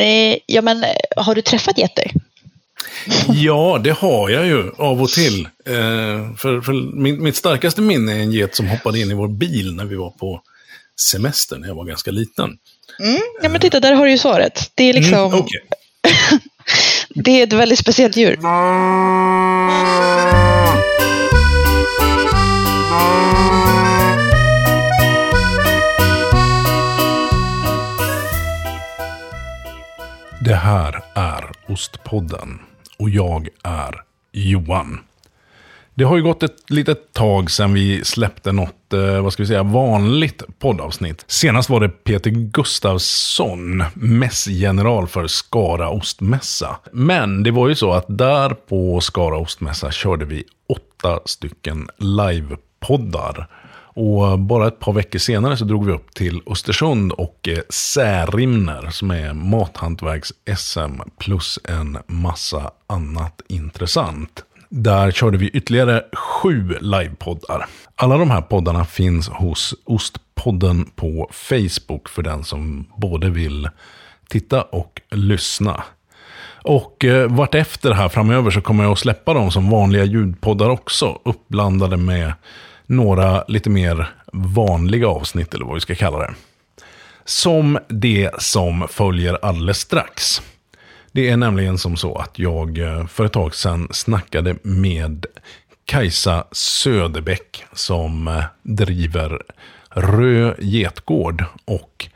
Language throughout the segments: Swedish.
Eh, ja, men eh, har du träffat getter? Ja, det har jag ju av och till. Eh, för för min, mitt starkaste minne är en get som hoppade in i vår bil när vi var på semester när jag var ganska liten. Mm, ja, men titta, där har du ju svaret. Det är liksom... Mm, okej. det är ett väldigt speciellt djur. Det här är Ostpodden och jag är Johan. Det har ju gått ett litet tag sedan vi släppte något, eh, vad ska vi säga, vanligt poddavsnitt. Senast var det Peter Gustavsson, mässgeneral för Skara Ostmässa. Men det var ju så att där på Skara Ostmässa körde vi åtta stycken livepoddar. Och bara ett par veckor senare så drog vi upp till Östersund och eh, Särimner som är mathantverks-SM plus en massa annat intressant. Där körde vi ytterligare sju livepoddar. Alla de här poddarna finns hos Ostpodden på Facebook för den som både vill titta och lyssna. Och eh, vartefter här framöver så kommer jag att släppa dem som vanliga ljudpoddar också. Uppblandade med några lite mer vanliga avsnitt, eller vad vi ska kalla det. Som det som följer alldeles strax. Det är nämligen som så att jag eh, för ett tag sedan snackade med Kajsa Söderbäck som eh, driver Rö Getgård och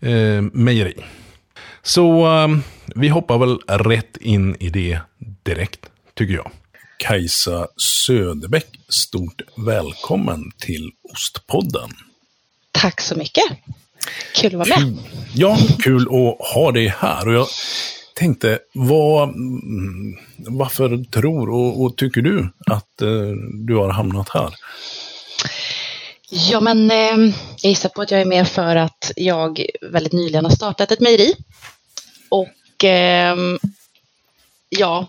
eh, mejeri. Så eh, vi hoppar väl rätt in i det direkt, tycker jag. Kajsa Söderbäck, stort välkommen till Ostpodden. Tack så mycket. Kul att vara med. Ja, kul att ha dig här. Och jag tänkte, vad, varför tror och, och tycker du att eh, du har hamnat här? Ja, men eh, jag gissar på att jag är med för att jag väldigt nyligen har startat ett mejeri. Och eh, ja,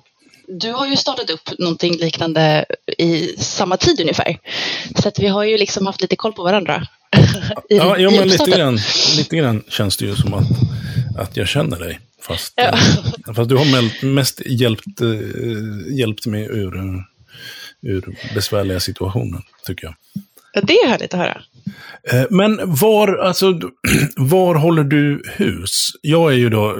du har ju startat upp någonting liknande i samma tid ungefär. Så att vi har ju liksom haft lite koll på varandra. i, Ja, ja men lite grann, lite grann känns det ju som att, att jag känner dig. Fast, Ja. eh, fast du har mest hjälpt, eh, hjälpt mig ur, ur besvärliga situationer, tycker jag. Ja, det är härligt att höra. Eh, Men var, alltså, var håller du hus? Jag är ju då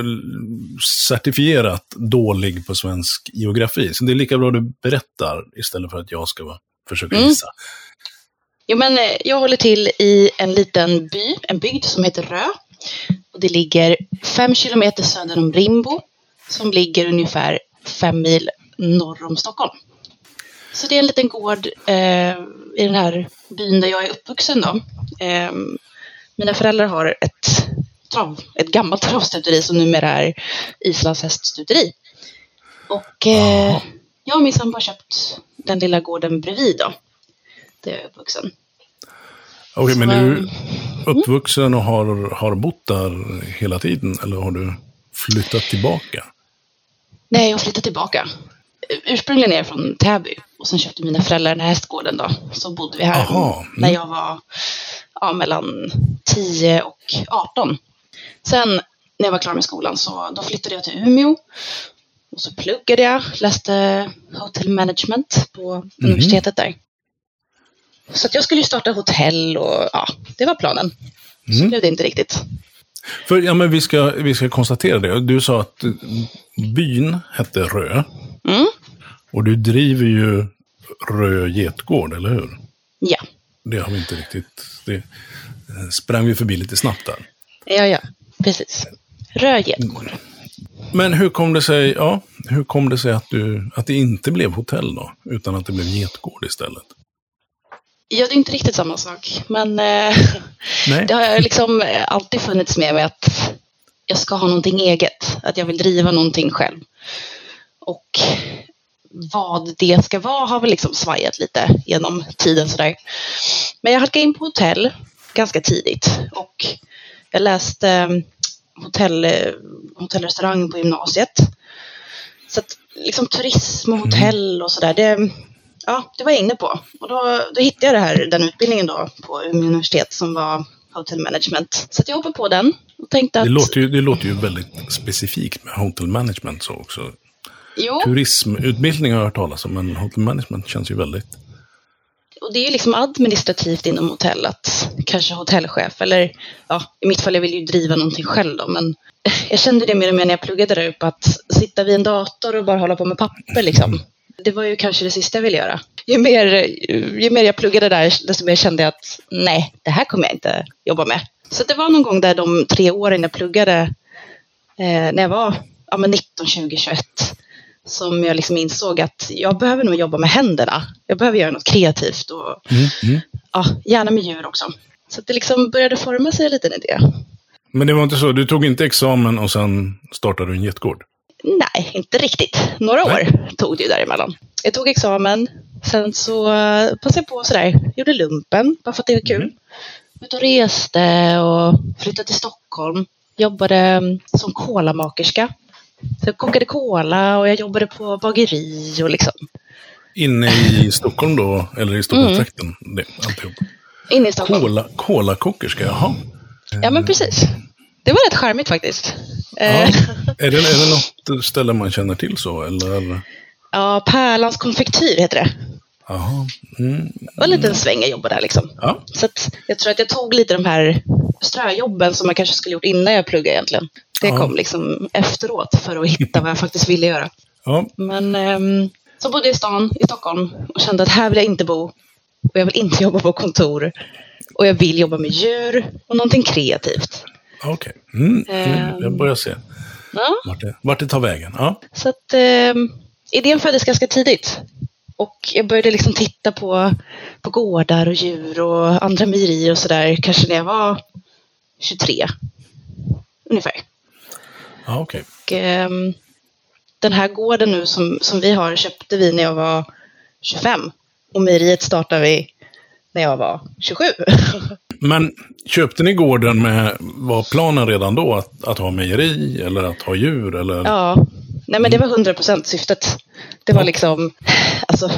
certifierat dålig på svensk geografi, så det är lika bra du berättar istället för att jag ska försöka Mm. gissa. Jo, men eh, jag håller till i en liten by, en bygd som heter Rö. Och det ligger fem kilometer söder om Rimbo, som ligger ungefär fem mil norr om Stockholm. Så det är en liten gård eh, i den här byn där jag är uppvuxen. Då. Eh, mina föräldrar har ett, trav, ett gammalt travstuteri som numera är Islands häststuteri. Och eh, jag och min sambo har köpt den lilla gården bredvid då. Där jag är uppvuxen. Okej, men Så, är du ehm, uppvuxen och har, har bott där hela tiden, eller har du flyttat tillbaka? Nej, jag flyttade tillbaka. Ursprungligen är jag från Täby och sen köpte mina föräldrar den här hästgården då. Så bodde vi här Aha, mm. när jag var ja, mellan 10 och 18. Sen när jag var klar med skolan så då flyttade jag till Umeå. Och så pluggade jag, läste hotel management på Mhm. universitetet där. Så jag skulle ju starta hotell och ja, det var planen. Så Mm. blev det inte riktigt. För, ja, men vi ska, vi ska konstatera det. Du sa att byn hette Rö. Mm. Och du driver ju Rö Getgård, eller hur? Ja, Det har vi inte riktigt... Det eh, sprang vi förbi lite snabbt där. ja, ja, precis. Rö Getgård. Men hur kom det sig, ja, hur kom det sig att, du, att det inte blev hotell då? Utan att det blev getgård istället? Ja, det är inte riktigt samma sak. Men eh, det har liksom alltid funnits med mig att jag ska ha någonting eget. Att jag vill driva någonting själv. Och vad det ska vara har väl liksom svajat lite genom tiden sådär. Men jag halkade in på hotell ganska tidigt. Och jag läste eh, hotell, eh, hotellrestaurang på gymnasiet. Så att liksom turism och hotell och sådär, det, ja, det var jag inne på. Och då, då hittade jag det här, den utbildningen då på Umeå universitet som var hotel management. Så jag hoppade på den Och tänkte att, Det låter, ju, det låter ju väldigt specifikt med hotel management så också. Jo, Turismutbildning har jag hört talas om, men hotel management känns ju väldigt... och det är ju liksom administrativt inom hotell att kanske hotellchef eller ja, i mitt fall jag vill ju driva någonting själv då, men jag kände det mer och mer när jag pluggade där uppe att sitta vid en dator och bara hålla på med papper liksom. Det var ju kanske det sista jag ville göra. Ju mer, ju mer jag pluggade där, desto mer kände jag att nej, det här kommer jag inte jobba med. Så det var någon gång där de tre åren jag pluggade, eh, när jag var ja, men 19, 20, 21, som jag liksom insåg att jag behöver nog jobba med händerna. Jag behöver göra något kreativt och Mm, mm. ja, gärna med djur också. Så det liksom började forma sig en liten idé. Men det var inte så, du tog inte examen och sen startade du en getgård? Nej, inte riktigt. Några år Nej. tog det ju däremellan. Jag tog examen, sen så eh, passade jag på sådär, gjorde lumpen, bara för att det var kul. Mm. Ut och reste och flyttade till Stockholm. Jobbade mm, som kolamakerska. Så jag kokade kola och jag jobbade på bageri och liksom Inne i Stockholm då, eller i Stockholmstrakten? Alltihop. inne i Stockholm. Kola, kolakokerska, jaha. Ja, men precis. Det var rätt charmigt faktiskt. Ja. Eh, Är, det, är det något ställe man känner till så, eller? ja, Pärlans konfektyr heter det. Jaha. Mm. Det var en liten sväng jag jobbade där liksom. Ja. Så jag tror att jag tog lite de här ströjobben som man kanske skulle gjort innan jag pluggade egentligen. Det Ja. kom liksom efteråt för att hitta vad jag faktiskt ville göra. ja. Men ehm, så bodde jag i stan i Stockholm och kände att här vill jag inte bo. Och jag vill inte jobba på kontor. Och jag vill jobba med djur och någonting kreativt. Okej. Mm. Mm. Ehm. Jag börjar se Ja, vart det, vart det tar vägen. Ja. så att ehm, idén föddes ganska tidigt. Och jag började liksom titta på, på gårdar och djur och andra mejerier och sådär. Kanske när jag var 23. Ungefär. Ja, okej. Och, ehm, den här gården nu som, som vi har köpte vi när jag var 25. Och mejeriet startade vi när jag var 27. Men köpte ni gården med, var planen redan då att, att ha mejeri eller att ha djur? Eller? ja, nej men det var 100% syftet. Det var liksom, alltså,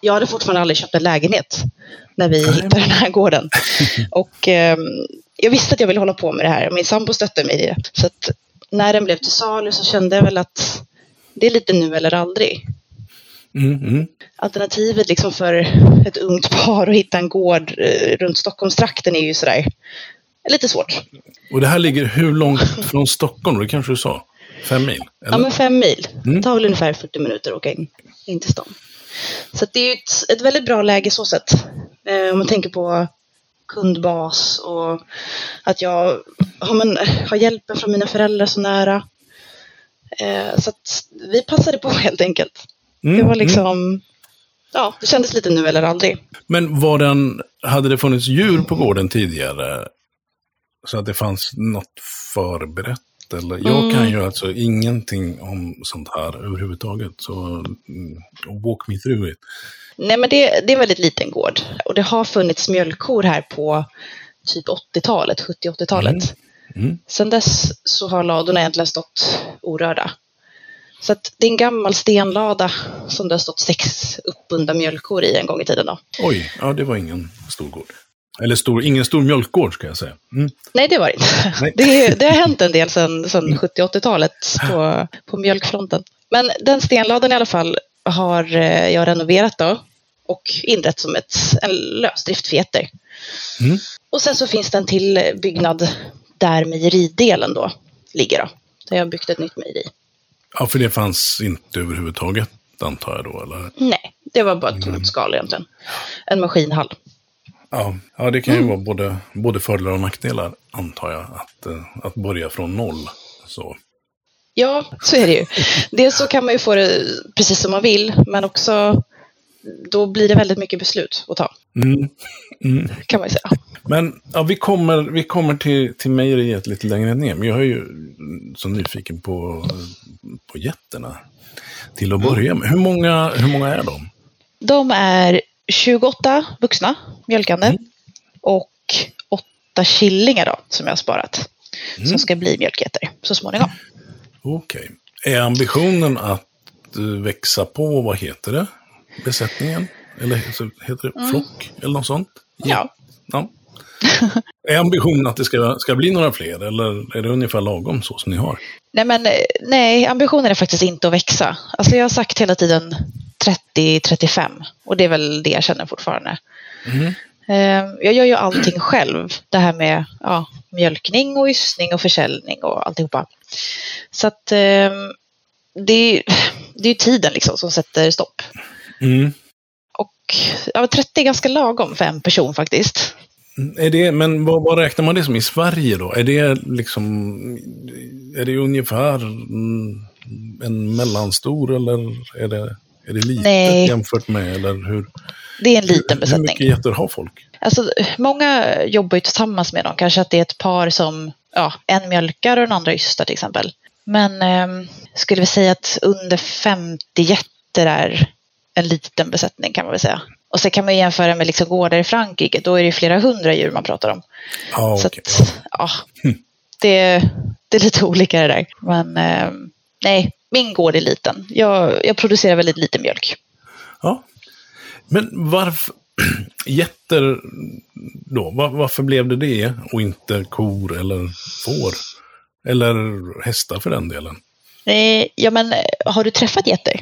jag hade fortfarande aldrig köpt en lägenhet när vi Nej. hittade den här gården. Och ehm, jag visste att jag ville hålla på med det här och min sambo stötte mig i det. Så att när den blev till salu så kände jag väl att det är lite nu eller aldrig. Mm, mm. alternativet liksom för ett ungt par att hitta en gård eh, runt Stockholmstrakten är ju sådär lite svårt. Och det här ligger hur långt från Stockholm? Det kanske du sa? Fem mil? Eller? Ja, men fem mil. Mm. Det tar väl ungefär 40 minuter att åka in, in till stan. Så det är ett, ett väldigt bra läge så sett. Eh, om man tänker på kundbas och att jag har, men, har hjälpen från mina föräldrar så nära. Eh, så att vi passade på helt enkelt. Mm, Det var mm. liksom, ja, det kändes lite nu eller aldrig. Men var den, hade det funnits djur på gården tidigare? Så att det fanns något förberett? Eller? Jag Mm. kan ju alltså ingenting om sånt här överhuvudtaget. Så mm, walk me through it. Nej, men det, det är en väldigt liten gård. Och det har funnits mjölkkor här på typ 80-talet, 70-80-talet. Mm. Sen dess så har ladorna egentligen stått orörda. Så att det är en gammal stenlada som det har stått sex uppbundna mjölkkor i en gång i tiden. Då. Oj, ja det var ingen stor gård. Eller stor, ingen stor mjölkgård ska jag säga. Mm. Nej, det var det inte. Det, det har hänt en del sedan, sedan 70-80-talet på, på mjölkfronten. Men den stenladan i alla fall har eh, jag renoverat då och inrett som ett, en lösdrift för getter. Mm. Och sen så finns det en till byggnad där mejeridelen då ligger. Då, där jag har byggt ett nytt mejeri. Ja, för det fanns inte överhuvudtaget, antar jag då, eller? Nej, det var bara ett tomt skal egentligen. En maskinhall. Ja, ja det kan ju Mm. vara både, både fördelar och nackdelar, antar jag, att, eh, att börja från noll. Så. Ja, så är det ju. Dels så kan man ju få det precis som man vill, men också då blir det väldigt mycket beslut att ta, Mm. Mm. kan man ju säga. Men ja, vi kommer, vi kommer till, till mejeriet lite längre ner. Men jag är ju så nyfiken på, på getterna. Till att börja med. Hur många, hur många är de? De är 28 vuxna mjölkande och 8 killingar då, som jag har sparat. Som ska bli mjölkgetter så småningom. Okej. Är ambitionen att eh, växa på, vad heter det? Besättningen? Eller heter det flock? Eller något sånt? Ja. ja. Är ambitionen att det ska, ska bli några fler eller är det ungefär lagom så som ni har? Nej, men nej, ambitionen är faktiskt inte att växa. Alltså jag har sagt hela tiden 30-35 och det är väl det jag känner fortfarande. Mm. Jag gör ju allting själv. Det här med ja, mjölkning och ystning och försäljning och alltihopa. Så att eh, det, det är tiden liksom som sätter stopp. Mm. Och ja, 30 är ganska lagom för en person faktiskt. Är det, men vad, vad, räknar man det som i Sverige då? Är det liksom, är det ungefär en mellanstor eller är det, är det litet Nej. jämfört med, eller hur? Det är en liten besättning. Hur mycket getter har folk? Alltså, många jobbar ju tillsammans med dem, kanske att det är ett par som, ja, en mjölkar och den andra ystar till exempel. Men eh, skulle vi säga att under 50 getter är en liten besättning kan man väl säga. Och sen kan man jämföra med liksom gårdar i Frankrike, då är det flera hundra djur man pratar om. Ah, så att, ja, det, det, är lite olika det där. Men eh, nej, min gård är liten. Jag, jag producerar väldigt lite mjölk. Ja, men varför, getter då, var, varför blev det det och inte kor eller får? Eller hästar för den delen? Eh, ja, men har du träffat getter?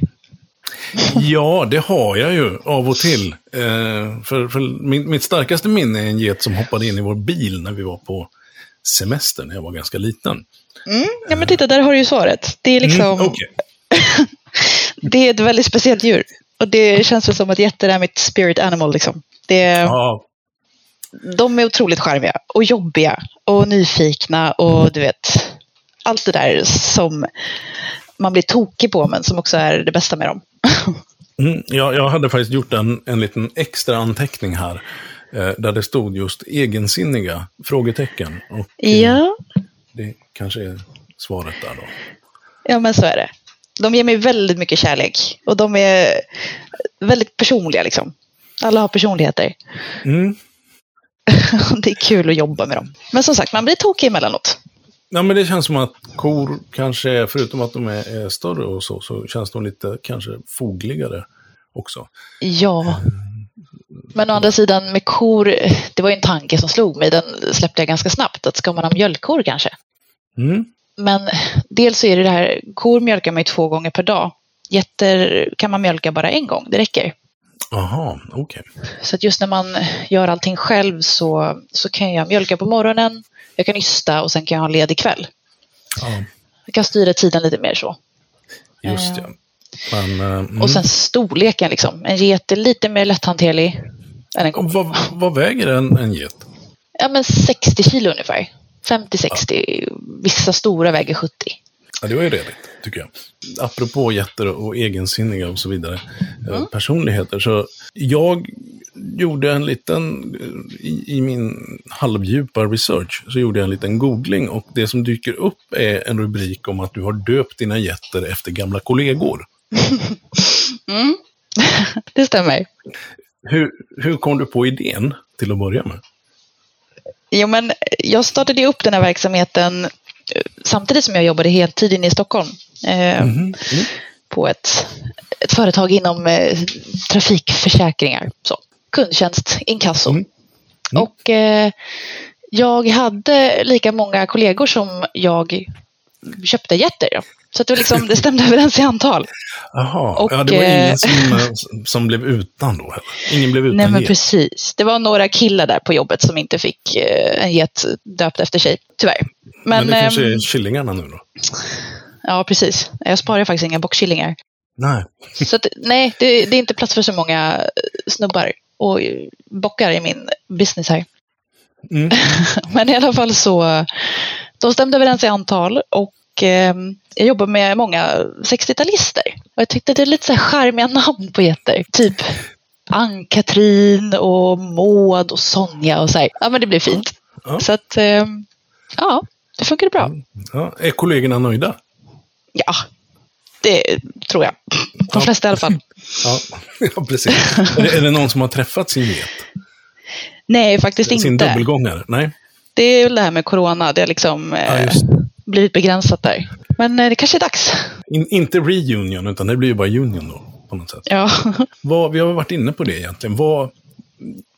Ja, det har jag ju av och till. Eh, för, för min, mitt starkaste minne är en get som hoppade in i vår bil när vi var på semester när jag var ganska liten. Mm, ja, men titta, där har du ju svaret. Det är liksom... Mm, okay. det är ett väldigt speciellt djur. Och det känns väl som att getter är mitt spirit animal. Liksom. Det, ja. De är otroligt charmiga och jobbiga och nyfikna och du vet, allt det där som man blir tokig på men som också är det bästa med dem. Mm, ja, jag hade faktiskt gjort en, en liten extra anteckning här. Eh, där det stod just egensinniga frågetecken. Och, eh, ja. Det kanske är svaret där då. Ja, men så är det. De ger mig väldigt mycket kärlek och de är väldigt personliga liksom. Alla har personligheter. Mm. det är kul att jobba med dem. Men som sagt, man blir tokig emellanåt. Ja, men det känns som att kor kanske, förutom att de är, är större och så, så känns de lite kanske fogligare också. Ja. Men å andra sidan med kor, det var ju en tanke som slog mig, den släppte jag ganska snabbt, att ska man ha mjölkkor kanske? Mm. Men dels så är det det här, kor mjölkar man ju två gånger per dag. Getter kan man mjölka bara en gång, det räcker. Aha. Okay. Så att just när man gör allting själv så, så kan jag mjölka på morgonen, jag kan ysta och sen kan jag ha en ledig kväll. Ja. Jag kan styra tiden lite mer så. Just det. Men, uh, mm. Och sen storleken liksom. En get är lite mer lätthanterlig än en ko. Vad, vad väger en, en get? Ja men 60 kilo ungefär. 50-60. Ja. Vissa stora väger 70. Ja, det var ju redigt, tycker jag. Apropå jätter och egensinniga och så vidare. Eh, mm. Personligheter. Så jag gjorde en liten, i, i, min halvdjupa research, så gjorde jag en liten googling och det som dyker upp är en rubrik om att du har döpt dina jätter efter gamla kollegor. Mm. det stämmer. Hur, hur kom du på idén till att börja med? Jo, men jag startade upp den här verksamheten samtidigt som jag jobbade heltid inne i Stockholm. Mm. Mm. På ett, ett företag inom eh, trafikförsäkringar. Så. Kundtjänst, inkasso. Mm. mm. Och eh, jag hade lika många kollegor som jag köpte jätter. Så att det, liksom, det stämde överens i antal. Jaha, och, ja, det var ingen som, som blev utan då? Ingen blev utan Nej, men get. precis. Det var några killar där på jobbet som inte fick en get döpt efter sig, tyvärr. Men, men det kanske är ehm, killingarna nu då? Ja, precis. Jag sparar faktiskt inga bockkillingar. Nej. Så att, nej, det, det, är inte plats för så många snubbar och bockar i min business här. Mm. Men i alla fall så, de stämde överens i antal och eh, jag jobbar med många 60-talister. Och jag tyckte det är lite så här charmiga namn på getter. Typ Ann-Katrin och Maud och Sonja och så här. Ja, men det blir fint. Ja. Så att, eh, ja, det funkar bra. Ja. Är kollegorna nöjda? Ja, det tror jag. De ja. flesta i alla fall. Ja, ja precis. är, det, någon som har träffat sin get? Nej, faktiskt sin inte. Sin dubbelgångare? Nej. Det är väl det här med corona. Det har liksom eh, blivit begränsat där. Men eh, det kanske är dags. In, inte reunion, utan det blir ju bara union då. På något sätt. Ja. Vad, vi har varit inne på det egentligen. Vad,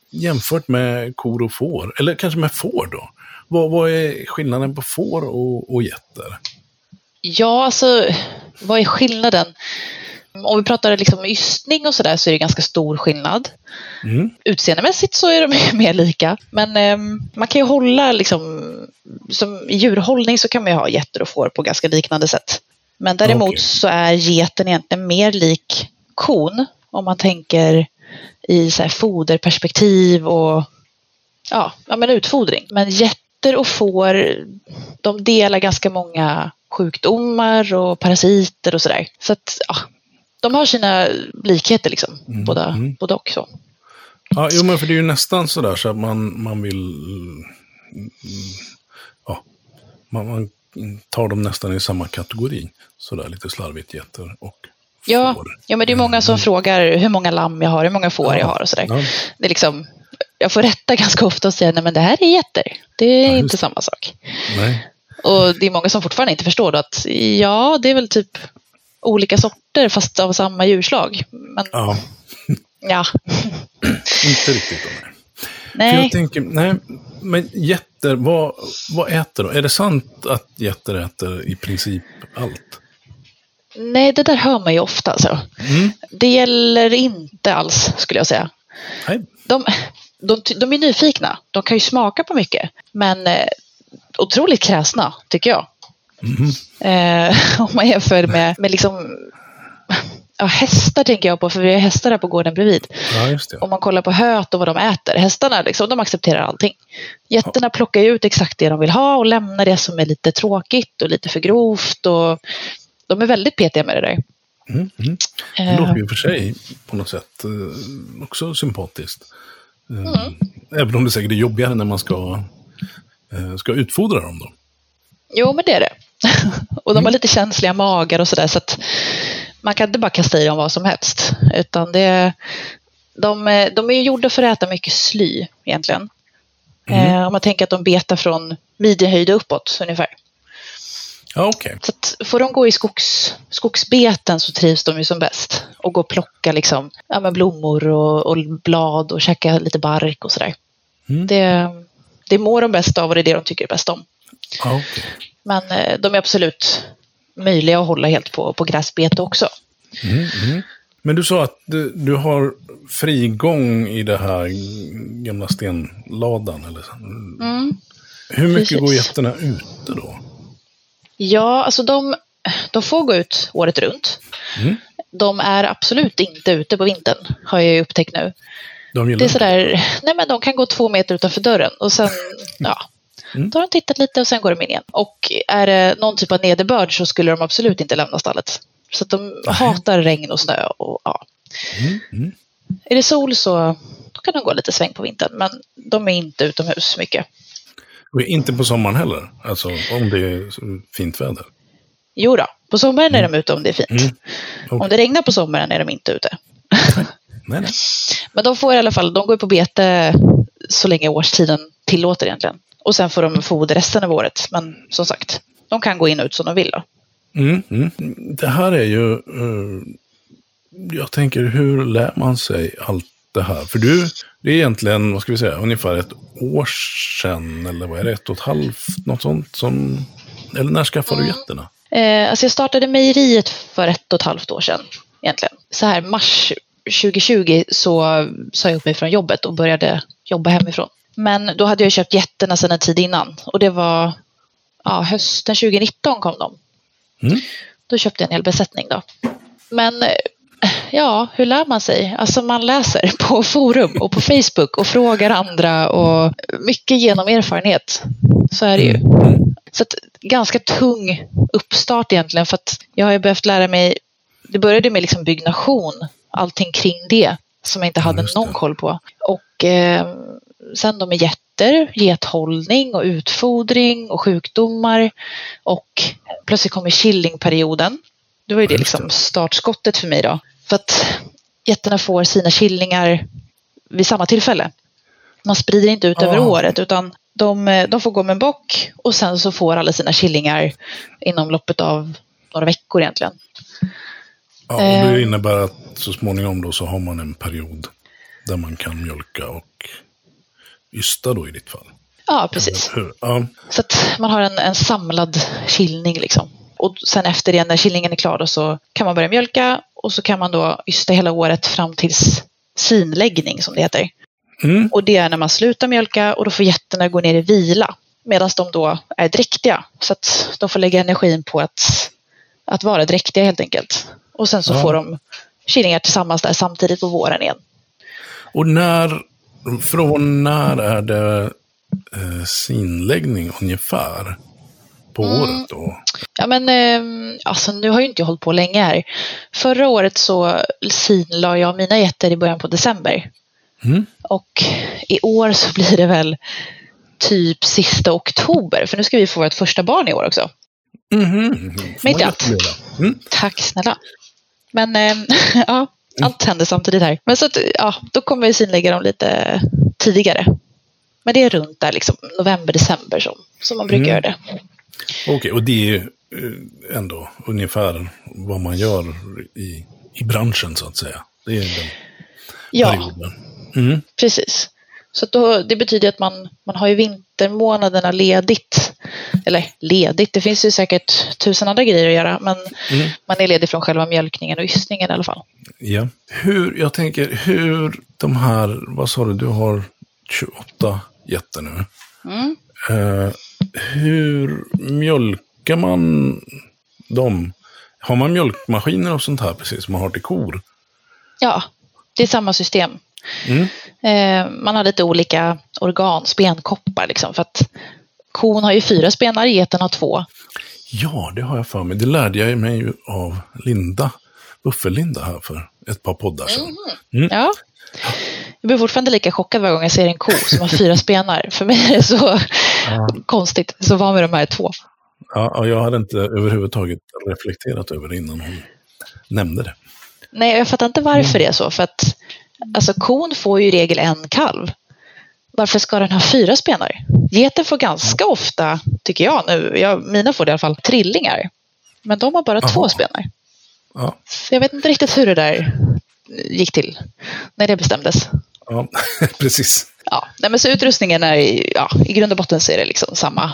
jämfört med kor och får, eller kanske med får då. Vad, vad är skillnaden på får och, och getter? Ja, alltså vad är skillnaden? Om vi pratar liksom ystning och sådär så är det ganska stor skillnad. Mm. Utseendemässigt så är de mer lika. Men eh, man kan ju hålla liksom, som i djurhållning så kan man ju ha getter och får på ganska liknande sätt. Men däremot Okej. så är geten egentligen mer lik kon om man tänker i så här foderperspektiv och ja, ja, men utfodring. Men getter och får, de delar ganska många sjukdomar och parasiter och sådär. Så att ja, de har sina likheter liksom, Mm, båda, mm. både och så. Ja, jo, men för det är ju nästan sådär så att man, man vill... mm, Ja, man, man tar dem nästan i samma kategori. Sådär lite slarvigt, getter och Ja, får. ja, men det är många som frågar hur många lamm jag har, hur många får Ja, jag har och sådär. ja. Det är liksom, jag får rätta ganska ofta och säga nej men det här är getter. Det är Ja, inte samma sak. Nej. Och det är många som fortfarande inte förstår då att ja, det är väl typ olika sorter fast av samma djurslag. Men Ja, ja, inte riktigt. Då, nej. För jag tänker, nej, men getter, vad, vad äter de? Är det sant att getter äter i princip allt? Nej, det där hör man ju ofta. Alltså. Mm. Det gäller inte alls, skulle jag säga. Nej. De, de, de är nyfikna. De kan ju smaka på mycket. Men eh, otroligt kräsna, tycker jag. Mhm. Eh, om man jämför med, med liksom, ja, hästar tänker jag på, för vi har hästar här på gården bredvid. Ja. Om man kollar på höet och vad de äter. Hästarna liksom, de accepterar allting. Getterna plockar ut exakt det de vill ha och lämnar det som är lite tråkigt och lite för grovt. Och de är väldigt petiga med det där. Mm, mm. Det låter ju för sig på något sätt eh, också sympatiskt. Eh, Mm. Även om det säkert är jobbigare när man ska, eh, ska utfodra dem då. Jo, men det är det. och de har lite känsliga magar och sådär så att man kan inte bara kasta i dem vad som helst. Utan det, de, de är ju gjorda för att äta mycket sly egentligen. Eh, om man tänker att de betar från midjehöjd uppåt ungefär. Okej. Så att får de gå i skogs, skogsbeten så trivs de ju som bäst. Och gå och plocka liksom, ja, men blommor och, och blad och käka lite bark och sådär. Mm. Det, det mår de bäst av och det är det de tycker är bäst om. Okej. Men eh, de är absolut möjliga att hålla helt på, på gräsbete också. Mm, mm. Men du sa att du, du har frigång i det här gamla stenladan. Eller. Mm. Hur mycket Precis. går getterna ute då? Ja, alltså de, de får gå ut året runt. Mm. De är absolut inte ute på vintern, har jag ju upptäckt nu. De gillar Det är sådär, nej men de kan gå två meter utanför dörren och sen, ja, Mm. då har de tittat lite och sen går de in igen. Och är det någon typ av nederbörd så skulle de absolut inte lämna stallet. Så att de hatar regn och snö. Och, ja. Mm, mm. Är det sol så kan de gå lite sväng på vintern, men de är inte utomhus mycket. Och inte på sommaren heller, alltså om det är fint väder. Jo då, på sommaren är de ute om det är fint. Mm. Okej. Om det regnar på sommaren är de inte ute. Nej, nej. Men de får i alla fall, de går på bete så länge årstiden tillåter egentligen. Och sen får de foder resten av året. Men som sagt, de kan gå in och ut som de vill. Då. Mm, mm. Det här är ju... eh, jag tänker, hur lär man sig allt det här? För du, det är egentligen, vad ska vi säga, ungefär ett år sedan, eller vad är det, ett och ett halvt, något sånt som... Eller när skaffade du getterna? Eh, alltså jag startade mejeriet för ett och ett halvt år sedan. Egentligen. Så här mars 2020 så sa jag upp mig från jobbet och började jobba hemifrån. Men då hade jag köpt getterna sedan en tid innan. Och det var ja, hösten 2019 kom de. Mm. Då köpte jag en hel besättning då. Men eh, ja, hur lär man sig? Alltså man läser på forum och på Facebook och frågar andra och mycket genom erfarenhet. Så är det ju. Mm. Så att, ganska tung uppstart egentligen för att jag har ju behövt lära mig, det började med liksom byggnation, allting kring det som jag inte hade det. någon koll på. Och eh, sen då med getter, gethållning och utfodring och sjukdomar och plötsligt kommer killingperioden. Det var ju det liksom startskottet för mig då. För att getterna får sina killingar vid samma tillfälle. Man sprider inte ut över Ah. året utan de, eh, de får gå med en bock och sen så får alla sina killingar inom loppet av några veckor egentligen. Ja, och Eh. det innebär att så småningom då så har man en period där man kan mjölka och ysta då i ditt fall. Ja, precis. Ja. Så att man har en, en samlad killning liksom. Och sen efter det, när killningen är klar, då, så kan man börja mjölka och så kan man då ysta hela året fram tills sinläggning som det heter. Mm. Och det är när man slutar mjölka och då får getterna gå ner i vila. Medan de då är dräktiga. Så att de får lägga energin på att, att vara dräktiga helt enkelt. Och sen så Ja. får de killingar tillsammans där samtidigt på våren igen. Och när, från när är det eh, sinläggning ungefär på Mm. året då? Ja men eh, alltså nu har ju inte jag hållit på länge här. Förra året så sinlade jag mina getter i början på december. Mm. Och i år så blir det väl typ sista oktober. För nu ska vi få vårt första barn i år också. Mhm. Får Mitt i allt. Mm. Tack snälla. Men eh, ja, allt händer samtidigt här. Men så att, ja, då kommer vi synlägga dem lite tidigare. Men det är runt där liksom november, december som, som man brukar Mm. göra det. Okej, och det är eh, ändå ungefär vad man gör i, i branschen så att säga. Det är den Ja, perioden. Mm. precis. Så då, det betyder att man, man har ju vintermånaderna ledigt. Eller ledigt, det finns ju säkert tusen andra grejer att göra. Men Mm. man är ledig från själva mjölkningen och ystningen i alla fall. Ja. Hur, jag tänker, hur de här, vad sa du, du har 28 getter nu. Mm. Eh, hur mjölkar man dem? Har man mjölkmaskiner och sånt här precis som man har till kor? Ja, det är samma system. Mm. Eh, man har lite olika organ, spenkoppar liksom. För att kon har ju fyra spenar, geten har två. Ja, det har jag för mig. Det lärde jag mig ju av Linda, Buffelinda här för ett par poddar sedan. Mm. Ja. Jag blir fortfarande lika chockad varje gång jag ser en ko som har fyra spenar. För mig är det så konstigt. Så van med de här två. Ja, och jag hade inte överhuvudtaget reflekterat över det innan hon nämnde det. Nej, jag fattar inte varför det är så. För att alltså, kon får ju i regel en kalv. Varför ska den ha fyra spenar? Geten får ganska ofta, tycker jag nu, jag, mina får det i alla fall, trillingar. Men de har bara Jaha. två spenar. Ja, Så jag vet inte riktigt hur det där gick till när det bestämdes. Ja precis. Ja, nej, men så utrustningen är ja, i grund och botten så är det liksom samma,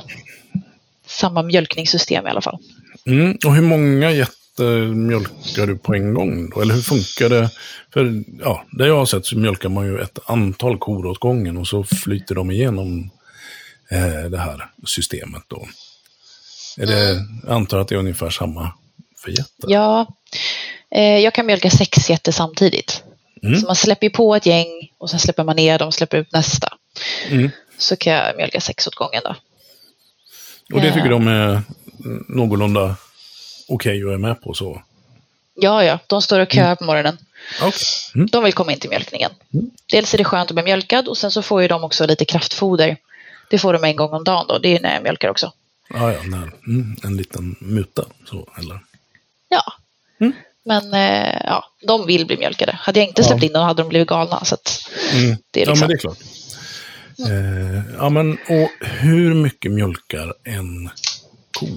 samma mjölkningssystem i alla fall. Mm. Och hur många getter mjölkar du på en gång? Då? Eller hur funkar det? För ja, det jag har sett så mjölkar man ju ett antal kor åt gången och så flyter de igenom eh, det här systemet då. Är det, jag antar att det är ungefär samma för getter? Ja, eh, jag kan mjölka sex getter samtidigt. Mm. Så man släpper på ett gäng och sen släpper man ner dem och släpper ut nästa. Mm. Så kan jag mjölka sex åt gången då. Och det tycker de är mm, någorlunda okej och är med på så? Ja, ja, de står och köar på morgonen. Okej. Mm. De vill komma in till mjölkningen. Mm. Dels är det skönt att bli mjölkad och sen så får ju de också lite kraftfoder. Det får de en gång om dagen då, det är när jag mjölkar också. Ja, ja, när, mm, en liten muta så, eller? Ja. Mm. Men eh, ja, de vill bli mjölkade. Hade jag inte Ja. släppt in dem hade de blivit galna. Så Mm. det är Ja, liksom... men det är klart. Eh, ja, men och hur mycket mjölkar en ko?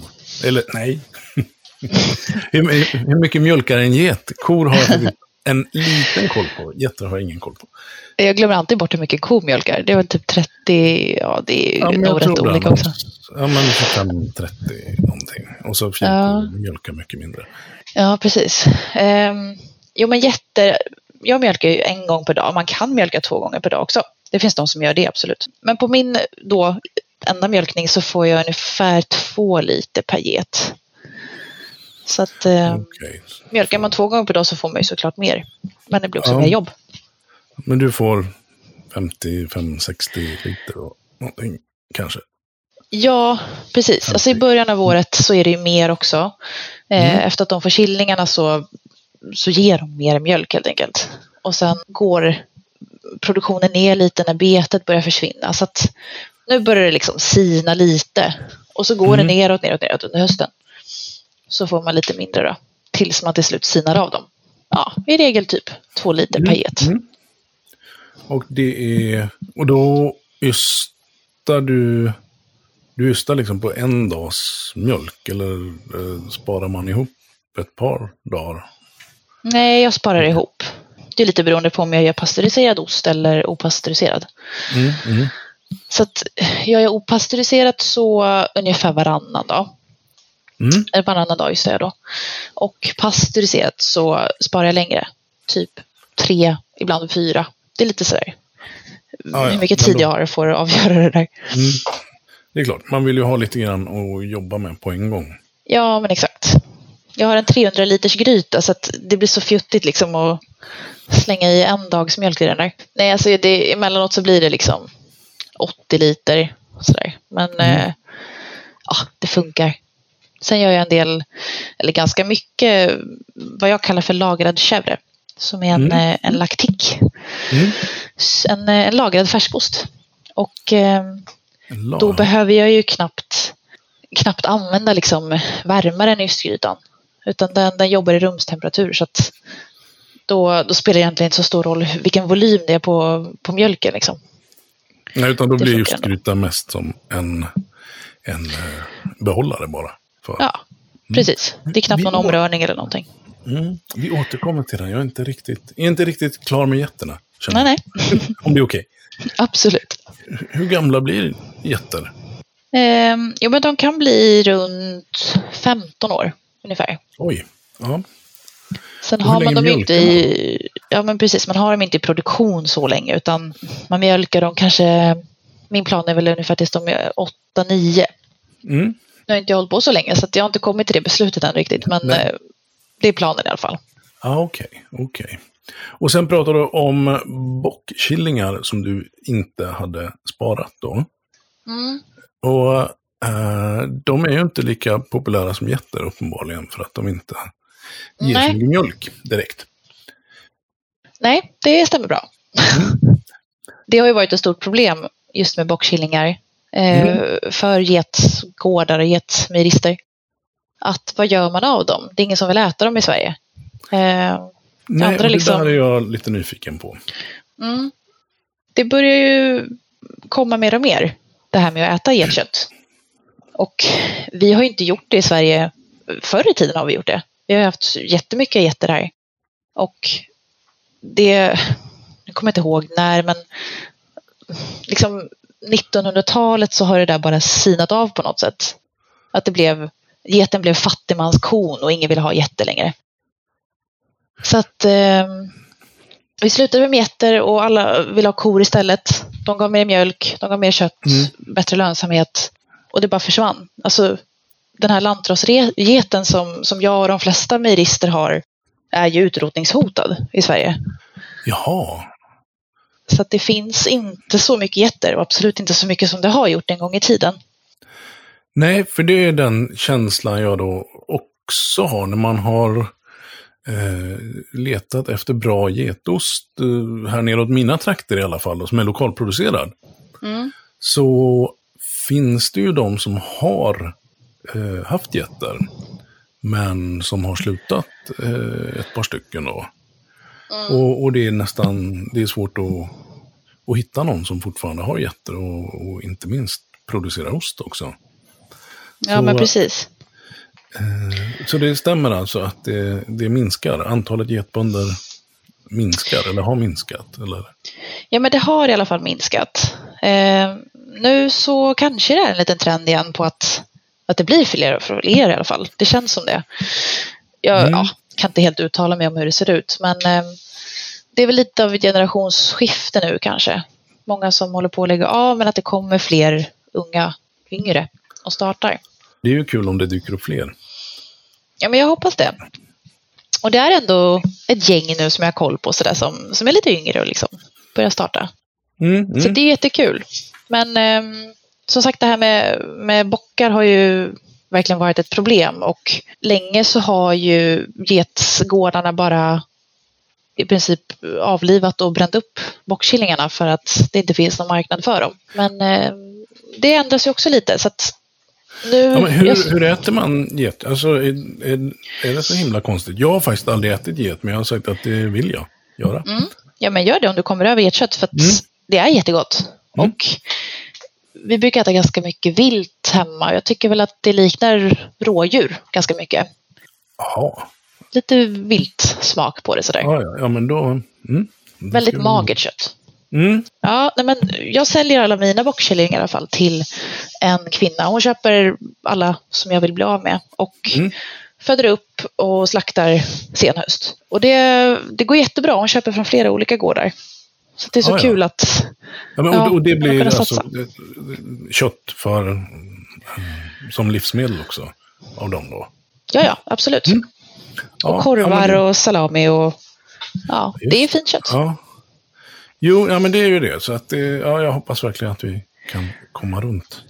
Eller nej. hur, hur mycket mjölkar en get? Kor har jag en liten koll på. Getter har jag ingen koll på. Jag glömmer alltid bort hur mycket ko mjölkar. Det var typ 30, ja det är Ja, nog rätt olika också. Ja, men 25-30 någonting. Och så fjällkor Ja. mjölkar mycket mindre. Ja, precis. Um, jo, men jätter, jag mjölkar ju en gång per dag. Man kan mjölka två gånger per dag också. Det finns de som gör det, absolut. Men på min då enda mjölkning så får jag ungefär två liter per get. Så att eh, Okej. mjölkar man två gånger per dag så får man ju såklart mer. Men det blir också Ja. mer jobb. Men du får 55-60 liter och någonting kanske? Ja, precis. Alltså i början av året så är det ju mer också. Eh, Mm. Efter att de får killingarna så, så ger de mer mjölk helt enkelt. Och sen går produktionen ner lite när betet börjar försvinna. Så att nu börjar det liksom sina lite. Och så går Mm. det neråt, neråt, neråt under hösten. Så får man lite mindre då. Tills man till slut sinar av dem. Ja, i regel typ två liter per get. Mm. Och det är... Och då ystar du... Du ystar liksom på en dags mjölk eller eh, sparar man ihop ett par dagar? Nej, jag sparar ihop. Det är lite beroende på om jag gör pastöriserad ost eller opastöriserad. Mm, mm. Så att gör jag opastöriserat så ungefär varannan dag. Mm. Eller varannan dag just det då. Och pastöriserat så sparar jag längre. Typ tre, ibland fyra. Det är lite sådär. ja, Hur mycket tid då- jag har får avgöra det där. Det är klart, man vill ju ha lite grann att jobba med på en gång. Ja, men exakt. Jag har en 300 liters gryta så att det blir så fjuttigt liksom att slänga i en dags mjölk i den där. Nej, alltså det, emellanåt så blir det liksom 80 liter sådär. Men Mm. eh, ja, det funkar. Sen gör jag en del, eller ganska mycket, vad jag kallar för lagrad chèvre. Som är en, Mm. eh, en laktik. Mm. En, eh, en lagrad färskost. Och eh, Då behöver jag ju knappt, knappt använda liksom värmaren i ystgrytan. Utan den, den jobbar i rumstemperatur så att då, då spelar det egentligen inte så stor roll vilken volym det är på, på mjölken. Liksom. Nej, utan då det blir ändå. grytan mest som en, en eh, behållare bara. För. Ja, precis. Det är knappt någon omrörning eller någonting. Mm. Vi återkommer till den. Jag är inte riktigt, är inte riktigt klar med känner Nej, nej, Om det är okej. Absolut. Hur gamla blir getter? Ehm, jo, men de kan bli runt 15 år ungefär. Oj. Ja. Sen har man dem inte i, ja men precis, man har dem inte i produktion så länge utan man mjölkar dem kanske, min plan är väl ungefär tills de är 8-9. Mm. Nu har inte jag hållit på så länge så jag har inte kommit till det beslutet än riktigt men Nej. eh, det är planen i alla fall. Ja, okej. okej. Och sen pratar du om bockkillingar som du inte hade sparat då. Och eh, de är ju inte lika populära som getter uppenbarligen för att de inte ger Nej. mycket mjölk direkt. Nej, det stämmer bra. det har ju varit ett stort problem just med bockkillingar eh, Mm. för getgårdar och getmejerister. Att vad gör man av dem? Det är ingen som vill äta dem i Sverige. Eh, Nej, Andra och det liksom- där är jag lite nyfiken på. Mm. Det börjar ju komma mer och mer, det här med att äta getkött. Och vi har ju inte gjort det i Sverige. Förr i tiden har vi gjort det. Vi har haft jättemycket getter här. Och det, jag kommer inte ihåg när, men liksom 1900-talet så har det där bara sinat av på något sätt. Att det blev, geten blev fattigmanskon och ingen ville ha getter längre. Så att eh, vi slutade med getter och alla vill ha kor istället. De gav mer mjölk, de gav mer kött, Mm. bättre lönsamhet och det bara försvann. Alltså, den här lantrasgeten som, som jag och de flesta mejerister har är ju utrotningshotad i Sverige. Jaha. Så att det finns inte så mycket getter och absolut inte så mycket som det har gjort en gång i tiden. Nej, för det är den känslan jag då också har när man har eh, letat efter bra getost, eh, här neråt mina trakter i alla fall, då, som är lokalproducerad. Mm. Så finns det ju de som har eh, haft getter, men som har slutat eh, ett par stycken då. Och, och det är nästan, det är svårt att, att hitta någon som fortfarande har getter och, och inte minst producerar ost också. Ja, Så- men precis. Så det stämmer alltså att det, det minskar, antalet getbönder minskar eller har minskat? Eller? Ja, men det har i alla fall minskat. Eh, nu så kanske det är en liten trend igen på att, att det blir fler och fler i alla fall. Det känns som det. Jag Mm. ja, kan inte helt uttala mig om hur det ser ut, men eh, det är väl lite av ett generationsskifte nu kanske. Många som håller på att lägga av, men att det kommer fler unga, yngre och startar. Det är ju kul om det dyker upp fler. Ja, men jag hoppas det. Och det är ändå ett gäng nu som jag har koll på sådär som, som är lite yngre och liksom börjar starta. Mm, Så mm. det är jättekul. Men ehm, som sagt, det här med, med bockar har ju verkligen varit ett problem och länge så har ju getsgårdarna bara i princip avlivat och bränt upp bockkillingarna för att det inte finns någon marknad för dem. Men ehm, det ändras ju också lite så att nu... Ja, men hur, jag- hur äter man get? Alltså, är, är, är det så himla konstigt? Jag har faktiskt aldrig ätit get, men jag har sagt att det vill jag göra. Mm. Ja, men gör det om du kommer över getkött för att Mm. det är jättegott. Mm. Och vi brukar äta ganska mycket vilt hemma. Jag tycker väl att det liknar rådjur ganska mycket. Jaha. Lite vilt. smak på det sådär. Ja, ja, ja men då... Mm, Väldigt magert kött. Mm, Ja, nej men jag säljer alla mina bockkycklingar i alla fall till en kvinna. Hon köper alla som jag vill bli av med och Mm. föder upp och slaktar sen höst. Och det, det går jättebra. Hon köper från flera olika gårdar. Så det är så Ja, ja. kul att... ja, men, Ja, och, och det blir alltså det- kött för, mm, som livsmedel också av dem då? Ja, ja, absolut. Mm. Ja, och korvar ja, men och salami och... Ja, Just det är fint kött. Ja. Jo, ja, men det är ju det. Så att det, ja, jag hoppas verkligen att vi kan komma runt,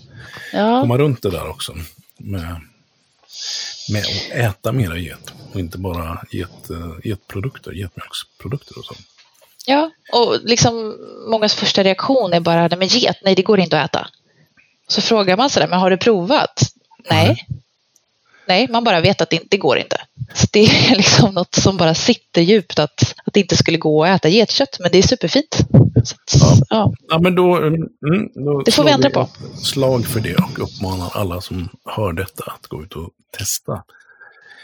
Ja, komma runt det där också. Med, med att äta mera get. Och inte bara get, eh, getprodukter, getmjölksprodukter och så. ja. och liksom mångas första reaktion är bara, nej men get, nej det går inte att äta. Så frågar man sådär, men har du provat? Nej. Nej. Nej, man bara vet att det, det går inte. Så det är liksom något som bara sitter djupt att, att det inte skulle gå att äta getkött, men det är superfint. Att, ja. Ja, men då, mm, då Det får vi ändra på. slag för det och uppmanar alla som hör detta att gå ut och testa.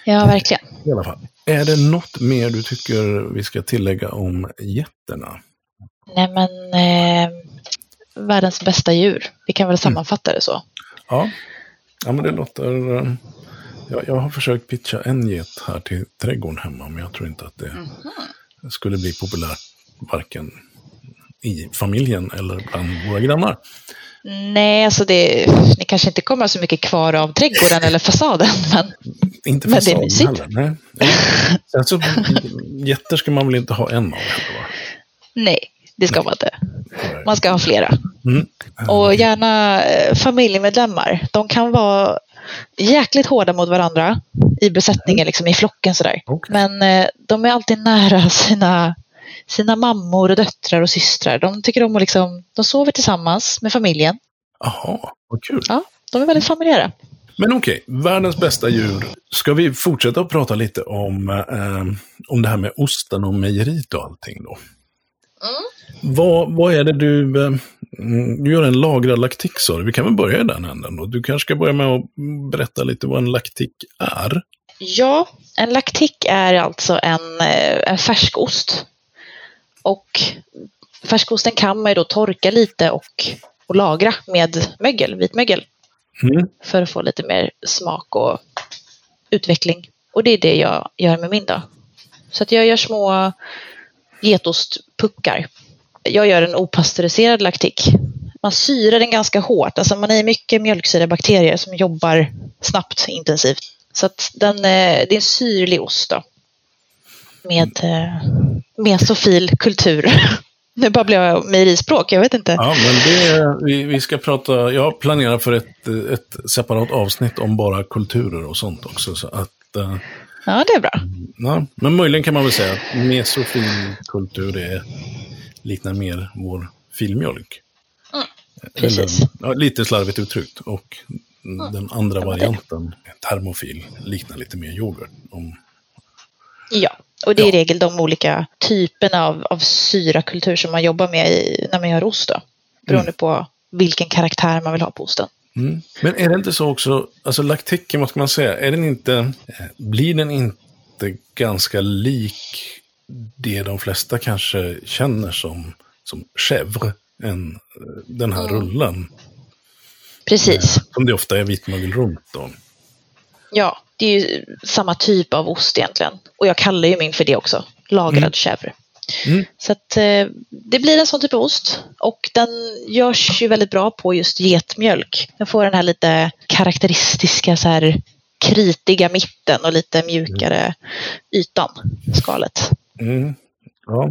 ja, verkligen. I alla fall. Är det något mer du tycker vi ska tillägga om getterna? Nej, men eh, världens bästa djur. Vi kan väl sammanfatta det så. Ja, ja men det låter... Jag, jag har försökt pitcha en get här till trädgården hemma, men jag tror inte att det skulle bli populärt varken i familjen eller bland våra grannar. Nej, alltså det, ni kanske inte kommer så mycket kvar av trädgården eller fasaden, men Inte Men fasaden mysigt. heller. Nej. Sen så, getter ska man väl inte ha en av heller, va? nej, det ska man inte. Man ska ha flera. Mm. Och gärna eh, familjemedlemmar. De kan vara jäkligt hårda mot varandra i besättningen, liksom i flocken sådär. Okej. Men eh, de är alltid nära sina, sina mammor och döttrar och systrar. De tycker om att liksom, de sover tillsammans med familjen. Jaha, vad kul. Ja, de är väldigt familjära. Men okej, världens bästa djur. Ska vi fortsätta att prata lite om, eh, om det här med osten och mejeriet och allting då? Vad, vad är det du... Eh, mm, du gör en lagrad laktik sa du. Vi kan väl börja i den änden då. Du kanske ska börja med att berätta lite vad en laktik är. Ja, en laktik är alltså en, eh, en färskost. Och färskosten kan man ju då torka lite och, och lagra med mögel, vitmögel. Mm. för att få lite mer smak och utveckling. Och det är det jag gör med min då. Så att jag gör små getostpuckar. Jag gör en opastöriserad laktik. Man syrar den ganska hårt. Alltså man är i mycket mjölksyrabakterier som jobbar snabbt intensivt. Så att den, eh, det är en syrlig ost då. Med eh, mesofil kultur. Nu babblar jag mejerispråk, jag vet inte. Ja, men det, vi, vi ska prata... Jag planerar för ett, ett separat avsnitt om bara kulturer och sånt också. Så att, eh, Ja, det är bra. Ja, men möjligen kan man väl säga att mesofil kultur är, liknar mer vår filmjölk. Mm. Eller, ja, lite slarvigt uttryckt. Och den andra varianten, termofil, liknar lite mer yoghurt. Om, Ja, och det är i Ja. regel de olika typerna av, av syrakultur som man jobbar med i, när man gör ost. Då, beroende på vilken karaktär man vill ha på osten. mm. Men är det inte så också, alltså laktiken, vad ska man säga, är den inte, eh, blir den inte ganska lik det de flesta kanske känner som, som chèvre, än eh, den här rullen? Precis. Som det ofta är vitmögel runt då. Ja, det är ju samma typ av ost egentligen. Och jag kallar ju min för det också. Lagrad Mm. chèvre. Mm. Så att eh, det blir en sån typ av ost. Och den görs ju väldigt bra på just getmjölk. Den får den här lite karaktäristiska så här kritiga mitten och lite mjukare ytan, skalet. Mm. Ja.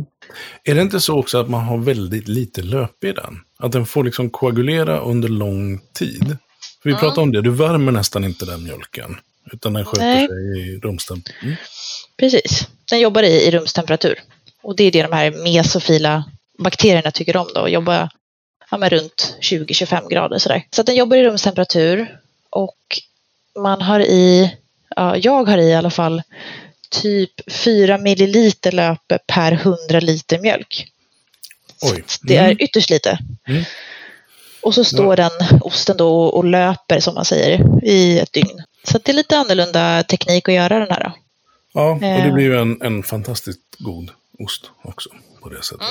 Är det inte så också att man har väldigt lite löp i den? Att den får liksom koagulera under lång tid? För vi pratade om det, du värmer nästan inte den mjölken. Utan den sköter Nej. sig i rumstemp. Mm. Precis. Den jobbar i, i rumstemperatur. Och det är det de här mesofila bakterierna tycker om då, att jobba ja, med runt 20-25 grader sådär. Så att den jobbar i rumstemperatur och man har i, ja, jag har i i alla fall typ 4 milliliter löpe per 100 liter mjölk. Oj. Det Mm. är ytterst lite. Mm. Och så står den osten då och, löper som man säger i ett dygn. Så det är lite annorlunda teknik att göra den här. Då. Ja, och det Eh. blir ju en, en fantastiskt god ost också på det sättet.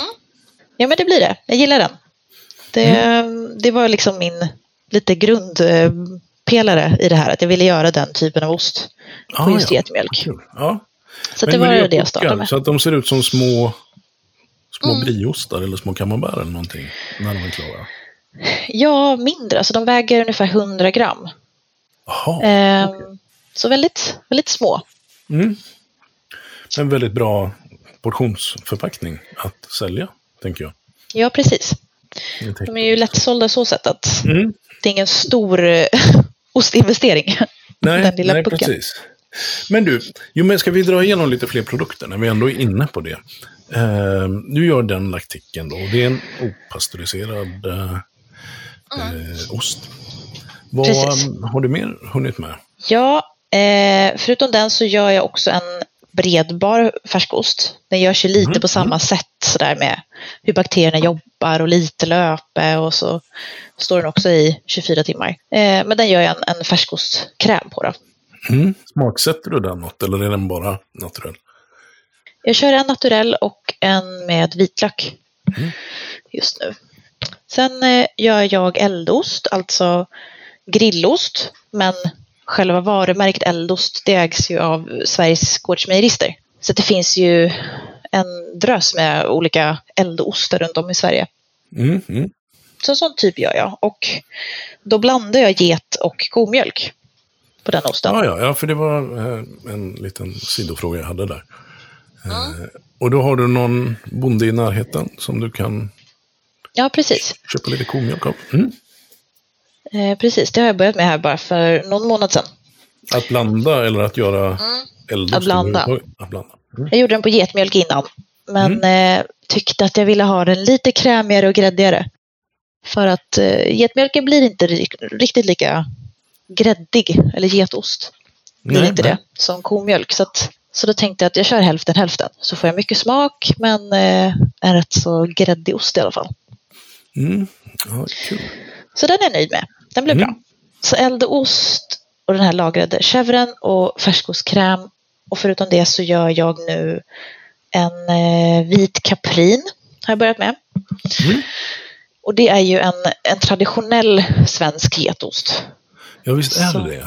Ja, men det blir det. Jag gillar den. Det, Mm. det var liksom min lite grundpelare i det här, att jag ville göra den typen av ost på Ah, just ja. getmjölk. Ja. Så Men det var det jag startade med. Så att de ser ut som små, små Mm. brieostar eller små camembert eller någonting. När de är klara. Ja, mindre. Alltså de väger ungefär 100 gram. Jaha. Ehm, Så väldigt, väldigt små. Mm. En väldigt bra portionsförpackning att sälja, tänker jag. Ja, precis. De är ju lättsålda så sätt att Mm. det är ingen stor eh, ostinvestering. Nej, Den lilla nej pucken. precis. Men du, jo, men ska vi dra igenom lite fler produkter när vi ändå är inne på det? Eh, du gör den laktiken då. Det är en opastöriserad eh, eh, ost. Vad Precis. har du mer hunnit med? Ja, eh, förutom den så gör jag också en bredbar färskost. Den görs ju lite Mhm, på samma sätt sådär med hur bakterierna jobbar och lite löpe och så står den också i 24 timmar. Eh, men den gör jag en, en färskostkräm på då. Mm. Smaksätter du den något eller är den bara naturell? Jag kör en naturell och en med vitlök Mm. just nu. Sen eh, gör jag eldost, alltså grillost, men själva varumärket eldost det ägs ju av Sveriges gårdsmejerister. Så det finns ju en drös med olika eldostar runt om i Sverige. Mm. Mm. Så sån typ gör jag och då blandar jag get och komjölk på den osten. Ja, ja, ja, för det var eh, en liten sidofråga jag hade där. Eh, och då har du någon bonde i närheten som du kan Ja, precis. köpa lite komjölk av. Mm. Eh, precis, det har jag börjat med här bara för någon månad sedan. Att blanda eller att göra eldost? Att blanda. Att blanda. Mm. Jag gjorde den på getmjölk innan, men eh, tyckte att jag ville ha den lite krämigare och gräddigare. För att eh, getmjölken blir inte ri- riktigt lika gräddig, eller getost blir Nej, inte nej. det, som komjölk. Så, att, så då tänkte jag att jag kör hälften hälften, så får jag mycket smak, men eh, en rätt så gräddig ost i alla fall. Mm. Ja, kul. Så den är jag nöjd med. Den blev Mm. bra. Så eldost och den här lagrade chèvren och färskostkräm. Och förutom det så gör jag nu en eh, vit kaprin. Har jag börjat med. Mm. Och det är ju en, en traditionell svensk getost. Ja, visst är Som, det det.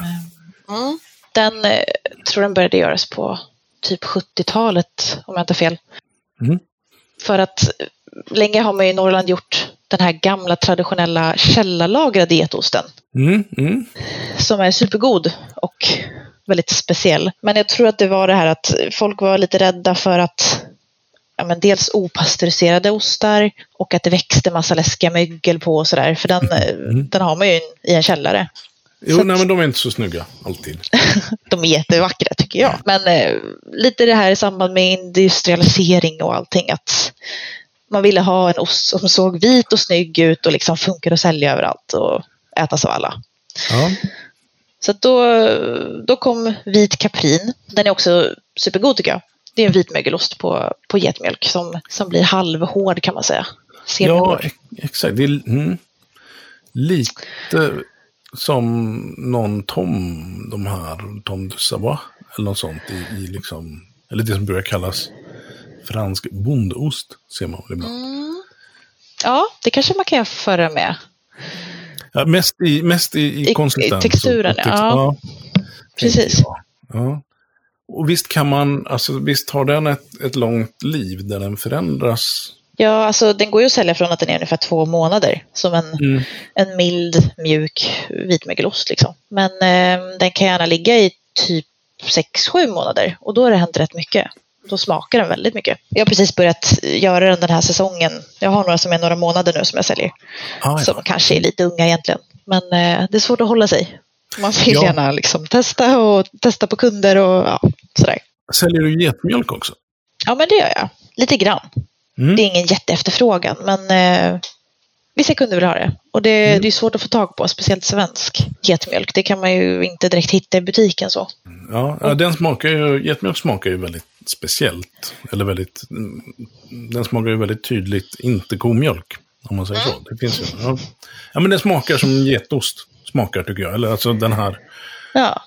Mm. Den eh, tror den började göras på typ 70-talet om jag inte har fel. Mm. För att eh, länge har man ju i Norrland gjort den här gamla traditionella källarlagrade getosten Mm. Mm. som är supergod och väldigt speciell. Men jag tror att det var det här att folk var lite rädda för att ja, men dels opastöriserade ostar och att det växte massa läskiga mögel på och sådär. För den, eh, Mm. den har man ju i en källare. Jo, Så nej, men de är inte så snygga alltid. De är jättevackra tycker jag. Men eh, lite det här i samband med industrialisering och allting. Att man ville ha en ost som såg vit och snygg ut och liksom funkar att sälja överallt och ätas av alla. Ja. Så då, då kom vit kaprin. Den är också supergod tycker jag. Det är en vitmögelost på, på getmjölk som, som blir halvhård kan man säga. Ja, Semihård. ex- exakt. Det är mm, lite som någon Tom, de här, Tom de Savoie, eller något sånt i, i liksom, eller det som brukar kallas fransk bondost, ser man väl ibland. Mm. Ja, det kanske man kan jämföra med. Ja, mest i, mest i, i, konsistens. texturen, text- ja. tänker Precis. Ja. Och visst kan man, alltså visst har den ett, ett långt liv där den förändras. Ja, alltså den går ju att sälja från att den är ungefär två månader. Som en, Mm. en mild, mjuk vitmögelost. Liksom. Men eh, den kan gärna ligga i typ 6-7 månader och då har det hänt rätt mycket. Då smakar den väldigt mycket. Jag har precis börjat göra den den här säsongen. Jag har några som är några månader nu som jag säljer. Ah, Som ja. kanske är lite unga egentligen. Men eh, det är svårt att hålla sig. Man vill Ja. gärna liksom testa och testa på kunder och ja, sådär. Säljer du getmjölk också? Ja, men det gör jag. Lite grann. Mm. Det är ingen jätteefterfrågan, men eh, vissa kunder vill ha det. Och det, Mm. det är svårt att få tag på, speciellt svensk getmjölk. Det kan man ju inte direkt hitta i butiken så. Ja, ja, den smakar ju, getmjölk smakar ju väldigt speciellt. Eller väldigt, mm, den smakar ju väldigt tydligt inte komjölk. Om man säger så. Det finns ju, ja. ja, men den smakar som getost. Smakar tycker jag. Eller alltså den här, Ja,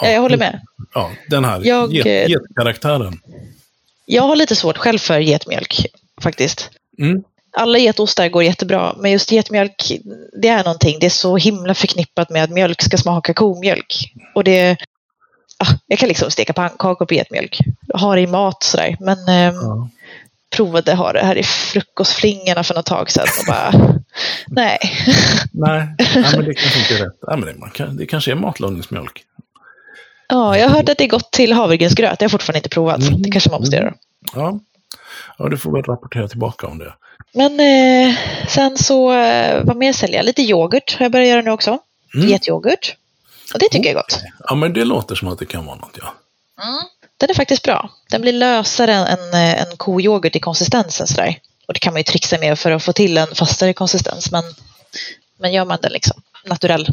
Ja, jag håller med. Ja, den här Jag, get, eh, getkaraktären. Jag har lite svårt själv för getmjölk faktiskt. Mm. Alla getostar går jättebra, men just getmjölk, det är någonting. Det är så himla förknippat med att mjölk ska smaka komjölk. Och det... Ah, jag kan liksom steka pannkakor på getmjölk. Ha det i mat sådär. Men ehm, Ja. provade ha det här i frukostflingorna för något tag sedan och bara... nej. Nej, nej, men det kanske inte är rätt. Nej, men det, man kan, det kanske är matlagningsmjölk. Ja, jag har hört att det är gott till havregrynsgröt. Det har jag fortfarande inte provat. Mm. Det kanske man måste göra. Ja. ja, du får väl rapportera tillbaka om det. Men eh, sen så, eh, vad mer säljer jag? Lite yoghurt har jag börjat göra nu också. Mm. Getyoghurt. Och det tycker jag är gott. Ja, men det låter som att det kan vara något, ja. Den är faktiskt bra. Den blir lösare än en, eh, koyoghurt i konsistensen sådär. Och det kan man ju trixa med för att få till en fastare konsistens. Men, men gör man den liksom naturell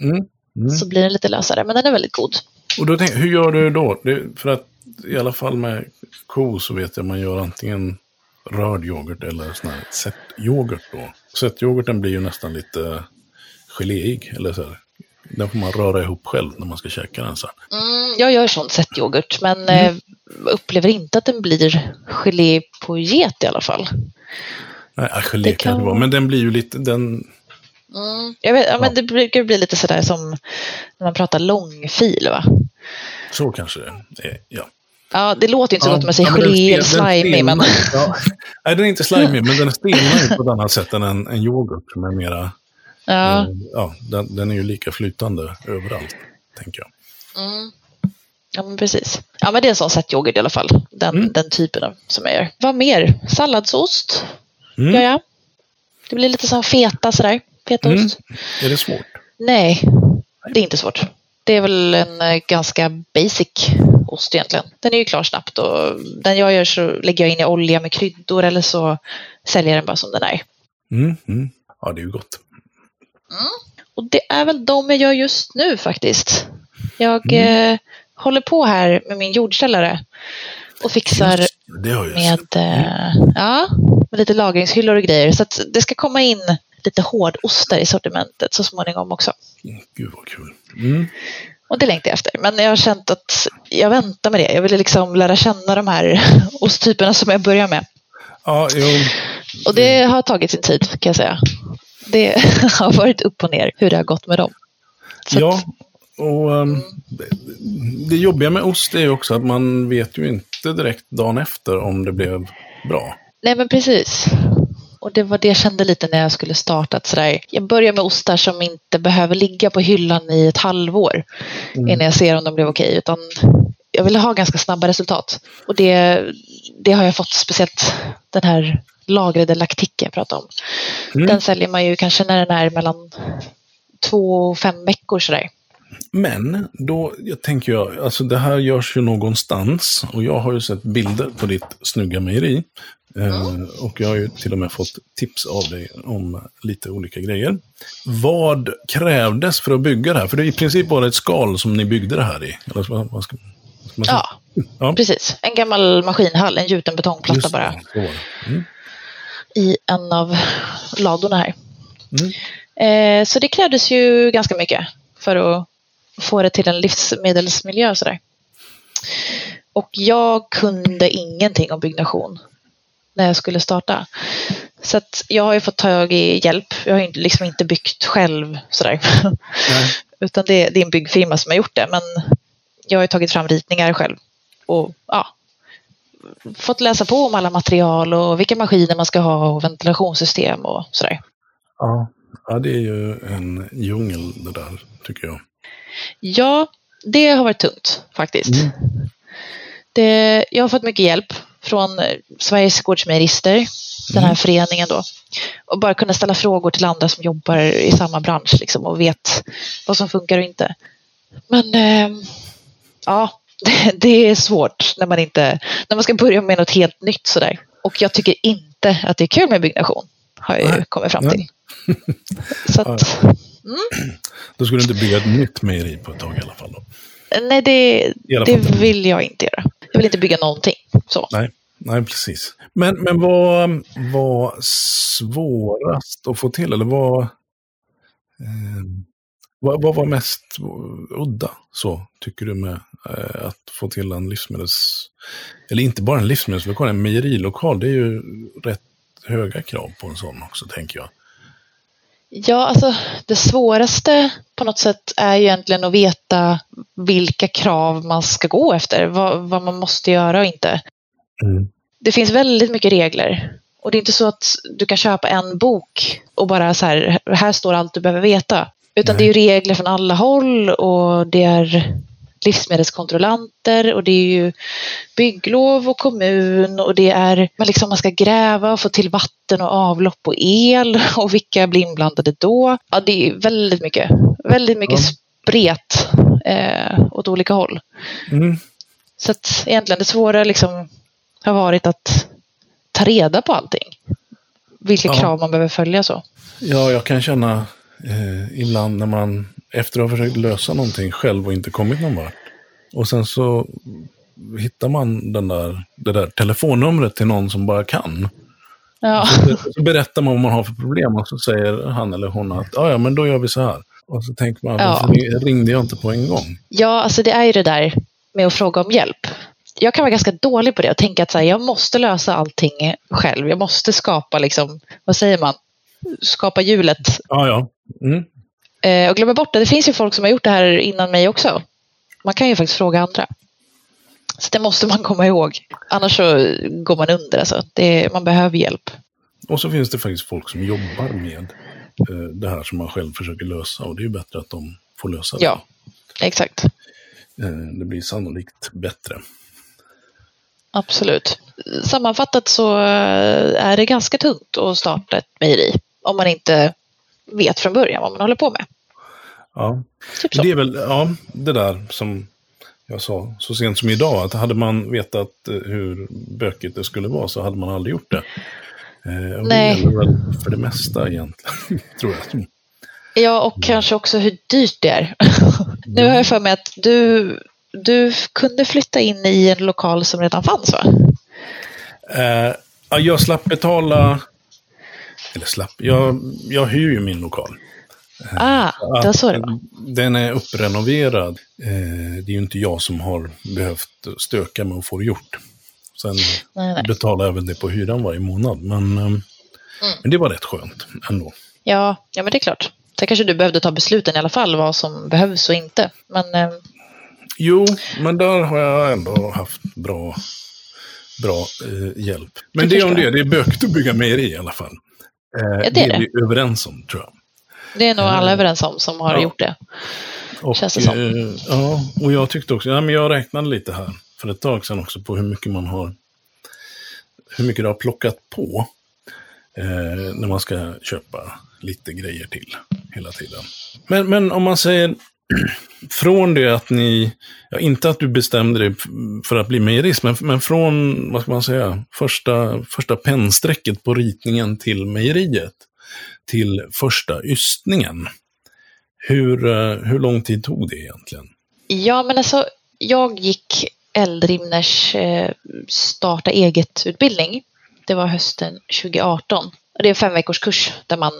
Mm. Mm. så blir den lite lösare. Men den är väldigt god. Och då tänk, hur gör du då? Det, för att i alla fall med ko så vet jag man gör antingen rörd yoghurt eller sån här sättyoghurt då. Sättyoghurten blir ju nästan lite geléig. Eller så här. Den får man röra ihop själv när man ska käka den sen. Mm, jag gör sånt sättyoghurt men eh, upplever inte att den blir gelé på get i alla fall. Nej, ja, gelé kan det vara. Men den blir ju lite, den, Jag vet, ja, Ja. men det brukar bli lite sådär som när man pratar långfil va? så kanske det är. Ja. Ja, det låter inte så Ja, gott man säger gelé eller slimy men Ja. Nej, den är inte slimy, men den stelnar ju på ett annat sätt än en, en yoghurt som är mera... ja. eh, ja den, den är ju lika flytande överallt, tänker jag. Mm. Ja, men precis. Ja, men det är en sån sättyoghurt i alla fall. Den, Mm. den typen av som jag gör. Vad mer? Salladsost Mm. gör jag. Det blir lite så feta sådär. Fetaost. Mm. Är det svårt? Nej, det är inte svårt. Det är väl en eh, ganska basic ost egentligen. Den är ju klar snabbt och den jag gör så lägger jag in i olja med kryddor eller så säljer jag den bara som den är. Mm. Mm. Ja, det är ju gott. Och det är väl de jag gör just nu faktiskt. Jag Mm. eh, håller på här med min jordställare och fixar Just med, eh, ja, med lite lagringshyllor och grejer. Så att det ska komma in lite hårdostar i sortimentet så småningom också. Gud vad kul. Mm. Och det längtar jag efter. Men jag har känt att jag väntar med det. Jag ville liksom lära känna de här osttyperna som jag börjar med. Ja, jo. Och det har tagit sin tid kan jag säga. Det har varit upp och ner hur det har gått med dem. Så ja. Och um, det jobbiga med ost är ju också att man vet ju inte direkt dagen efter om det blev bra. nej men precis. Och det var det jag kände lite när jag skulle starta. Att sådär, jag börjar med ostar som inte behöver ligga på hyllan i ett halvår innan jag ser om de blev okej. Utan jag ville ha ganska snabba resultat. Och det, det har jag fått speciellt den här lagrade laktiken jag pratade om. Mm. Den säljer man ju kanske när den är mellan två och fem veckor sådär. Men då jag tänker jag, alltså det här görs ju någonstans och jag har ju sett bilder på ditt snygga mejeri. Eh, och jag har ju till och med fått tips av dig om lite olika grejer. Vad krävdes för att bygga det här? För det är i princip bara ett skal som ni byggde det här i. Eller vad, vad ska, vad ska? Ja, Ja. precis. En gammal maskinhall, en gjuten betongplatta Just bara. Mm. i en av ladorna här. Mm. Eh, så det krävdes ju ganska mycket för att få det till en livsmedelsmiljö. Sådär. Och jag kunde ingenting om byggnation när jag skulle starta. Så att jag har ju fått tag i hjälp. Jag har ju liksom inte byggt själv sådär. Nej. Utan det, det är en byggfirma som har gjort det. Men jag har ju tagit fram ritningar själv. Och ja, fått läsa på om alla material och vilka maskiner man ska ha och ventilationssystem och sådär. Ja. ja, det är ju en djungel det där, tycker jag. Ja, det har varit tungt faktiskt. Mm. Det, jag har fått mycket hjälp från eh, Sveriges gårdsmejerister, den här Mm. föreningen då. Och bara kunna ställa frågor till andra som jobbar i samma bransch liksom, och vet vad som funkar och inte. Men eh, ja, det, är svårt när man, inte, när man ska börja med något helt nytt sådär. Och jag tycker inte att det är kul med byggnation, har jag ju kommit fram till. Så att, Då skulle du inte bygga ett nytt mejeri på ett tag i alla fall. Då. nej, det, det vill jag inte göra. Jag vill inte bygga någonting. Så. Nej, nej precis. Men, men vad var svårast att få till? Eller vad, eh, Vad, vad var mest udda, så tycker du, med eh, att få till en livsmedels... Eller inte bara en livsmedelslokal, en mejerilokal. Det är ju rätt höga krav på en sån också, tänker jag. Ja, alltså det svåraste på något sätt är egentligen att veta vilka krav man ska gå efter, vad, vad man måste göra och inte. Mm. Det finns väldigt mycket regler och det är inte så att du kan köpa en bok och bara så här, här står allt du behöver veta. Utan Nej. det är ju regler från alla håll och det är livsmedelskontrollanter och det är ju bygglov och kommun och det är man, liksom, man ska gräva och få till vatten och avlopp och el och vilka blir inblandade då? Ja, det är väldigt mycket, väldigt mycket Ja. spret eh, åt olika håll. Mm. Så att egentligen det svåra liksom har varit att ta reda på allting. Vilka Ja. krav man behöver följa så. Ja, jag kan känna eh, ibland när man efter att ha försökt lösa någonting själv och inte kommit någon vart. Och sen så hittar man den där, det där telefonnumret till någon som bara kan. Ja, Så berättar man vad man har för problem och så säger han eller hon att "Ja, men då gör vi så här. Och så tänker man, Ja. ringde jag inte på en gång? ja alltså det är ju det där med att fråga om hjälp. Jag kan vara ganska dålig på det och tänka att så här, jag måste lösa allting själv. Jag måste skapa, liksom, vad säger man, skapa hjulet Ja, ja. Mm. Eh, och glömma bort det. Det finns ju folk som har gjort det här innan mig också. Man kan ju faktiskt fråga andra. Så det måste man komma ihåg. Annars så går man under. Alltså. Det, man behöver hjälp. Och så finns det faktiskt folk som jobbar med eh, det här som man själv försöker lösa. Och det är ju bättre att de får lösa det. Ja, exakt. Eh, det blir sannolikt bättre. Absolut. Sammanfattat så eh, är det ganska tungt att starta ett mejeri om man inte vet från början vad man håller på med. Ja. Typ så. Det är väl ja, det där som jag sa så sent som idag. Att hade man vetat eh, hur bökigt det skulle vara så hade man aldrig gjort det. Eh, och Nej. Det gäller väl för det mesta egentligen, tror jag. Ja, och kanske också hur dyrt det är. nu har jag för mig att du, du kunde flytta in i en lokal som redan fanns va? Eh, ja, jag slapp betala... Eller slapp, jag, jag hyr ju min lokal. Ah, det var så det var. Den är upprenoverad. Eh, det är ju inte jag som har behövt stöka med att få det gjort. Sen Nej, nej. betalar jag väl det på hyran varje månad. Men, eh, men det var rätt skönt ändå. Ja, ja, men det är klart. Sen kanske du behövde ta besluten i alla fall, vad som behövs och inte. Men eh, Jo, men där har jag ändå haft bra, bra eh, hjälp. Men Det det är om det, det är bökigt att bygga mejeri i alla fall. Eh, det är är vi överens om, tror jag. Det är nog alla överens om som har Ja. gjort det. Och, Känns det som. eh, ja, och jag tyckte också, ja, men jag räknade lite här för ett tag sedan också på hur mycket man har, hur mycket det har plockat på eh, när man ska köpa lite grejer till hela tiden. Men, men om man säger från det att ni, ja, inte att du bestämde dig för att bli mejerist, men, men från, vad ska man säga, första, första pennstrecket på ritningen till mejeriet, till första ystningen. Hur, eh, hur lång tid tog det egentligen? Ja, men alltså, jag gick Eldrimners eh, starta eget-utbildning. Det var hösten 2018. Och det är en fem veckors kurs där man,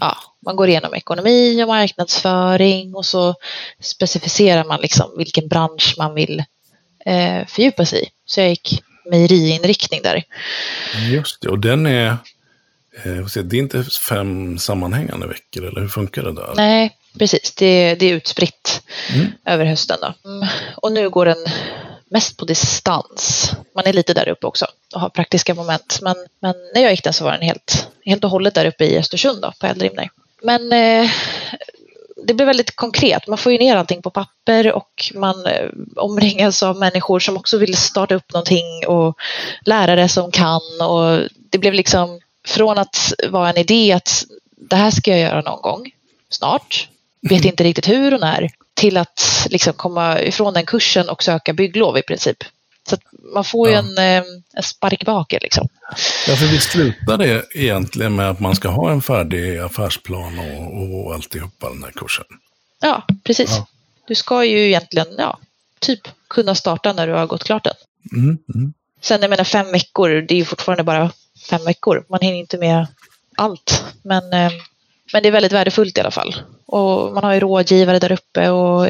ja, man går igenom ekonomi och marknadsföring och så specificerar man liksom vilken bransch man vill eh, fördjupa sig i. Så jag gick mejeriinriktning där. Just det, och den är, det är inte fem sammanhängande veckor, eller hur funkar det där? Nej, precis. Det, det är utspritt Mm. över hösten. Då. Mm. Och nu går den mest på distans. Man är lite där uppe också och har praktiska moment. Men, men när jag gick den så var den helt, helt och hållet där uppe i Östersund då, på Eldrimner. Men eh, det blir väldigt konkret. Man får ju ner allting på papper och man eh, omringas av människor som också vill starta upp någonting och lärare som kan. Och det blev liksom från att vara en idé att det här ska jag göra någon gång snart, vet inte riktigt hur och när, till att liksom komma ifrån den kursen och söka bygglov i princip. Så man får ju Ja. en, eh, en spark bakåt liksom. Ja, för vi slutar det egentligen med att man ska ha en färdig affärsplan och, och alltihopa den här kursen. Ja, precis. Ja. Du ska ju egentligen, ja, typ kunna starta när du har gått klart den. Mm, mm. Sen, jag menar fem veckor, det är ju fortfarande bara fem veckor. Man hinner inte med allt. Men eh, Men det är väldigt värdefullt i alla fall. Och man har ju rådgivare där uppe och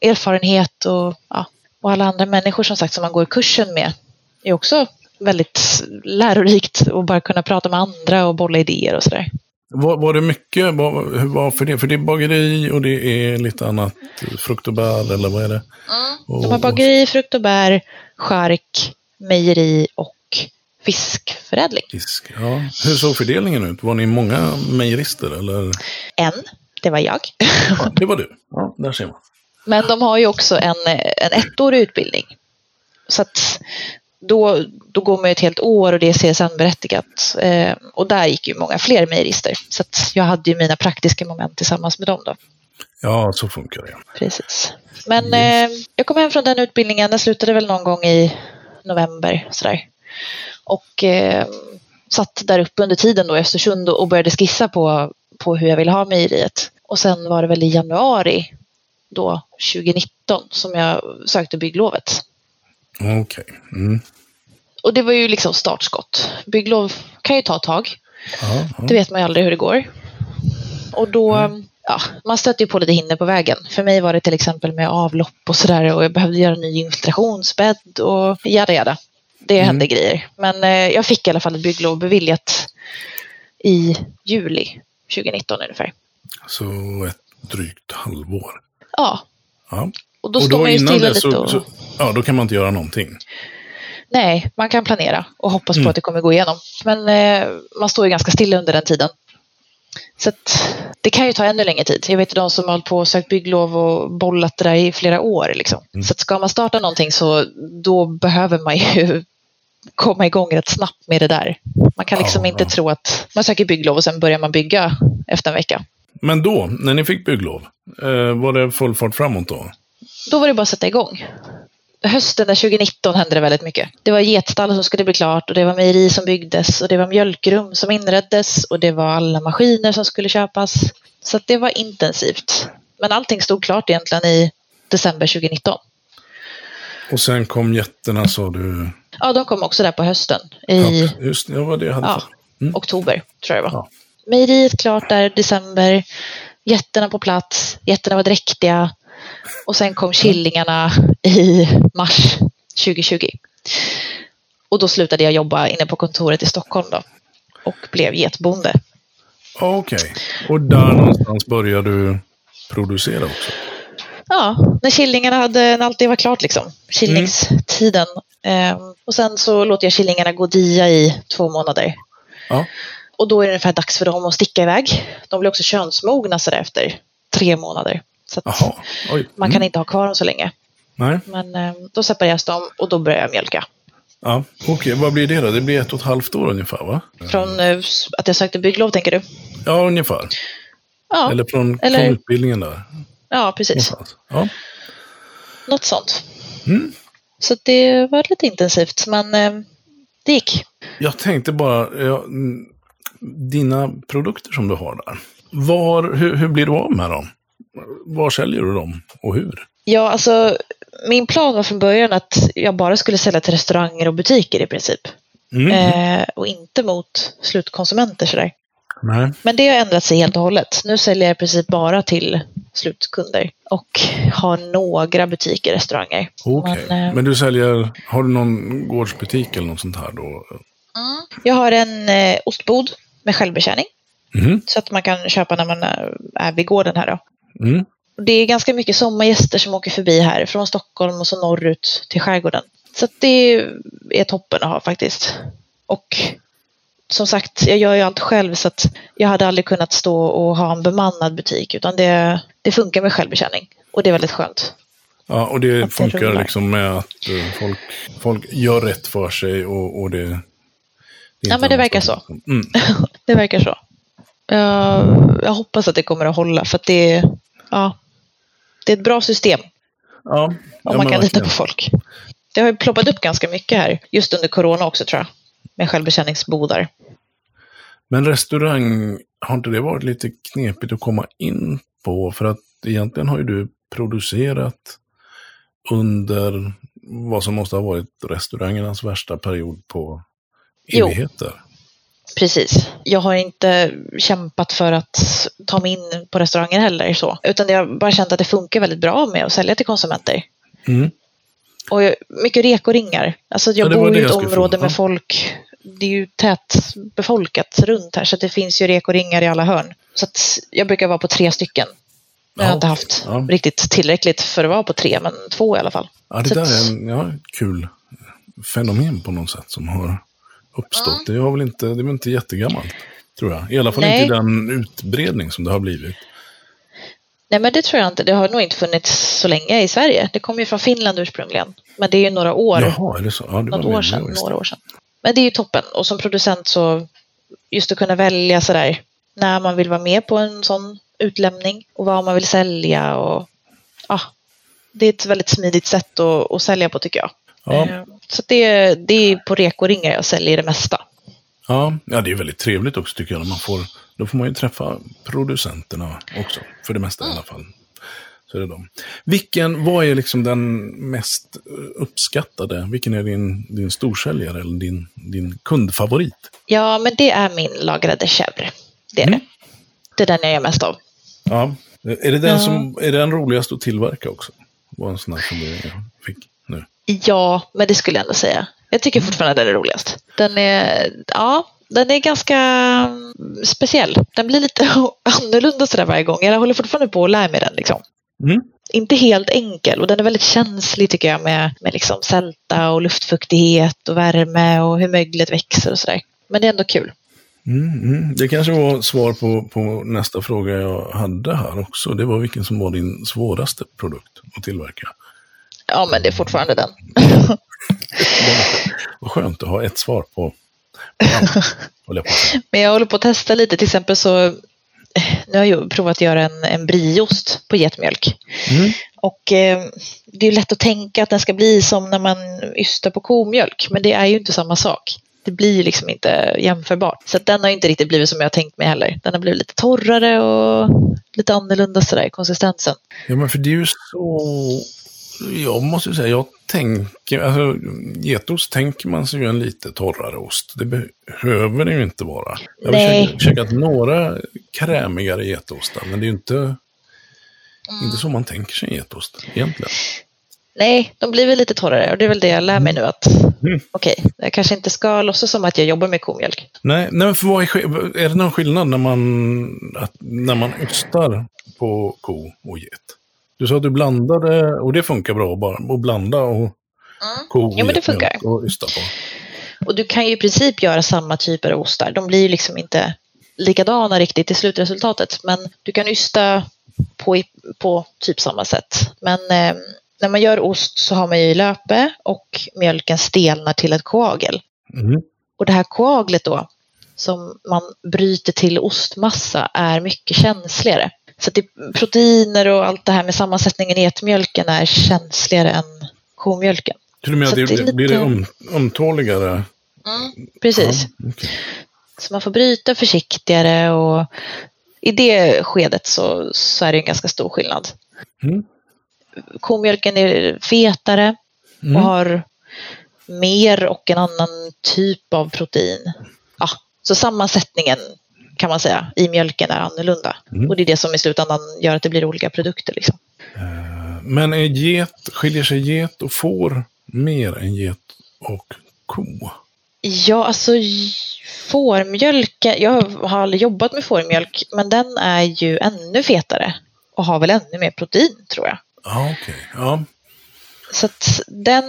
erfarenhet och, ja, och alla andra människor som sagt som man går kursen med är också väldigt lärorikt att bara kunna prata med andra och bolla idéer och sådär. Var, var det mycket? Var, hur var för det? För det är bageri och det är lite annat, frukt och bär eller vad är det? Mm. De har bageri, frukt och bär, skärk, mejeri och fiskförädling. Fisk, ja. Hur såg fördelningen ut? Var ni många mejerister eller? En, det var jag. Ja, det var du. Ja, där ser man. Men de har ju också en, en ettårig utbildning. Så att då, då går man ju ett helt år och det är CSN-berättigat. Eh, och där gick ju många fler mejerister. Så att jag hade ju mina praktiska moment tillsammans med dem då. Ja, så funkar det. Precis. Men eh, jag kom hem från den utbildningen, den slutade väl någon gång i november sådär. Och eh, satt där uppe under tiden då i Östersund och började skissa på, på hur jag ville ha mejeriet. Och sen var det väl i januari då 2019 som jag sökte bygglovet. Okej. Okay. Mm. Och det var ju liksom startskott. Bygglov kan ju ta ett tag. Ja, ja. Det vet man ju aldrig hur det går. Och då, mm. ja, man stöter ju på lite hinder på vägen. För mig var det till exempel med avlopp och sådär och jag behövde göra en ny infiltrationsbädd och jada jada. Det mm. hände grejer. Men eh, jag fick i alla fall ett bygglov beviljat i juli 2019 ungefär. Så ett drygt halvår. Ja. ja. Och då, och då står man ju stilla lite. Så, så, ja, då kan man inte göra någonting. Nej, man kan planera och hoppas mm. på att det kommer gå igenom. Men eh, man står ju ganska stilla under den tiden. Så att, det kan ju ta ännu längre tid. Jag vet de som har hållit på och sökt bygglov och bollat det där i flera år. Liksom. Mm. Så ska man starta någonting så då behöver man ju komma igång rätt snabbt med det där. Man kan liksom ja, inte ja. tro att man söker bygglov och sen börjar man bygga efter en vecka. Men då, när ni fick bygglov, eh, var det full fart framåt då? Då var det bara att sätta igång. Hösten 2019 hände det väldigt mycket. Det var getstall som skulle bli klart och det var mejeri som byggdes och det var mjölkrum som inreddes och det var alla maskiner som skulle köpas. Så det var intensivt. Men allting stod klart egentligen i december 2019. Och sen kom jätterna sa du? Ja, de kom också där på hösten. I ja, just det, var det jag hade ja, mm. oktober, tror jag det var. Ja. Mejeriet klart där december. Jätterna på plats. Jätterna var dräktiga. Och sen kom killingarna i mars 2020. Och då slutade jag jobba inne på kontoret i Stockholm då. Och blev getbonde. Okej, okay. och där någonstans började du producera också? Ja, när killingarna hade, när allt det var klart liksom. Killingstiden. Mm. Ehm, och sen så låter jag killingarna gå dia i två månader. Ja. Och då är det ungefär dags för dem att sticka iväg. De blir också könsmogna så efter tre månader. Så mm. man kan inte ha kvar dem så länge. Nej. Men eh, då separeras de och då börjar jag mjölka. Ja, Okej, okay. vad blir det då? Det blir ett och ett halvt år ungefär va? Från eh, att jag sökte bygglov tänker du? Ja, ungefär. Ja. Eller från, Eller... från utbildningen där? Ja, precis. Ja. Något sånt. Mm. Så det var lite intensivt, men eh, det gick. Jag tänkte bara, ja, dina produkter som du har där. Var, hur, hur blir du av med dem? Var säljer du dem och hur? Ja, alltså min plan var från början att jag bara skulle sälja till restauranger och butiker i princip. Mm. Eh, och inte mot slutkonsumenter sådär. Nej. Men det har ändrat sig helt och hållet. Nu säljer jag i princip bara till slutkunder och har några butiker, restauranger. Okej, okay. men, eh, men, du säljer, har du någon gårdsbutik eller något sånt här då? Mm. Jag har en eh, ostbod med självbetjäning. Mm. Så att man kan köpa när man är vid gården här då. Mm. Det är ganska mycket sommargäster som åker förbi här från Stockholm och så norrut till skärgården. Så det är toppen att ha faktiskt. Och som sagt, jag gör ju allt själv så att jag hade aldrig kunnat stå och ha en bemannad butik utan det, det funkar med självbetjäning och det är väldigt skönt. Ja, och det att funkar det liksom med att uh, folk, folk gör rätt för sig och, och det, det Ja, men det verkar så. Mm. det verkar så. Jag, jag hoppas att det kommer att hålla för att det, ja, det är ett bra system. Ja, om man kan lita på folk. Det har ju ploppat upp ganska mycket här, just under corona också tror jag, med självbetjäningsbodar. Men restaurang, har inte det varit lite knepigt att komma in på? För att egentligen har ju du producerat under vad som måste ha varit restaurangernas värsta period på evigheter. Jo. Precis. Jag har inte kämpat för att ta mig in på restauranger heller så. Utan jag har bara känt att det funkar väldigt bra med att sälja till konsumenter. Mm. Och jag- mycket rekoringar. Alltså jag Ja, bor i ett område fråga. med folk. Det är ju tätt befolkat runt här så det finns ju rekoringar i alla hörn. Så jag brukar vara på tre stycken. Jag har Ja, inte haft Ja. riktigt tillräckligt för att vara på tre, men två i alla fall. Ja, det Så där att- är en ja, kul fenomen på något sätt som har uppstått. Det, har väl inte, det är väl inte jättegammalt, tror jag. I alla fall Nej. inte i den utbredning som det har blivit. Nej, men det tror jag inte. Det har nog inte funnits så länge i Sverige. Det kom ju från Finland ursprungligen. Men det är ju några år. Jaha, är det så? Ja, det något år sedan, det. några år sedan. Men det är ju toppen. Och som producent så just att kunna välja sådär när man vill vara med på en sån utlämning och vad man vill sälja och ja, det är ett väldigt smidigt sätt att, att sälja på tycker jag. Ja. Eh, Så det, det är på rekoringar jag säljer det mesta. Ja, ja, det är väldigt trevligt också tycker jag. När man får, då får man ju träffa producenterna också, för det mesta i alla fall. Så är det de. Vilken, vad är liksom den mest uppskattade? Vilken är din, din storsäljare eller din, din kundfavorit? Ja, men det är min lagrade chèvre. Det är Mm. det. Det är den jag gör mest av. Ja. Är det den, Ja. som, är den roligaste att tillverka också? Var en sån här som du fick nu. Ja, men det skulle jag ändå säga. Jag tycker fortfarande den är roligast. Den är, ja, den är ganska mm, speciell. Den blir lite annorlunda sådär varje gång. Jag håller fortfarande på att lära mig den. Liksom. Mm. Inte helt enkel och den är väldigt känslig tycker jag med, med liksom sälta och luftfuktighet och värme och hur möglet växer och sådär. Men det är ändå kul. Mm, mm. Det kanske var svar på, på nästa fråga jag hade här också. Det var vilken som var din svåraste produkt att tillverka. Ja, men det är fortfarande den. Vad skönt att ha ett svar på. säga. Men jag håller på att testa lite. Till exempel så nu har jag provat att göra en, en brieost på getmjölk. Mm. Och eh, det är lätt att tänka att den ska bli som när man ystar på komjölk, men det är ju inte samma sak. Det blir liksom inte jämförbart. Så den har inte riktigt blivit som jag tänkt mig heller. Den har blivit lite torrare och lite annorlunda sådär i konsistensen. Ja, men för det är ju så... Jag måste säga, jag tänker... Alltså, getost tänker man sig ju en lite torrare ost. Det behöver det ju inte vara. Jag har käkat, några krämigare getostar, men det är ju inte, inte så man tänker sig en getost egentligen. Nej, de blir väl lite torrare och det är väl det jag lär mig nu att Mm. okej, jag kanske inte ska låtsas som att jag jobbar med komjölk. Nej, nej men för vad är, är det någon skillnad när man, att, när man ostar på ko och get? Du sa att du blandade, och det funkar bra bara, att blanda och ko och Ja, men det funkar. och ysta på. Och du kan ju i princip göra samma typer av ostar. De blir ju liksom inte likadana riktigt i slutresultatet. Men du kan ysta på, på typ samma sätt. Men eh, när man gör ost så har man ju i löpe och mjölken stelnar till ett koagel. Mm. Och det här koaglet då, som man bryter till ostmassa, är mycket känsligare. Så att det, proteiner och allt det här med sammansättningen i getmjölken är känsligare än komjölken. Till och med det, det lite- blir det öm, ömtåligare. Precis. Ja, okej. Så man får bryta försiktigare och i det skedet så, så är det en ganska stor skillnad. Mm. Komjölken är fetare Mm. och har mer och en annan typ av protein. Ja, så sammansättningen kan man säga i mjölken är annorlunda. Mm. Och det är det som i slutändan gör att det blir olika produkter. Liksom. Men är get, skiljer sig get och får mer än get och ko? Ja, alltså fårmjölken, jag har aldrig jobbat med fårmjölk, men den är ju ännu fetare och har väl ännu mer protein tror jag. Ja, okej. Ja. Så att den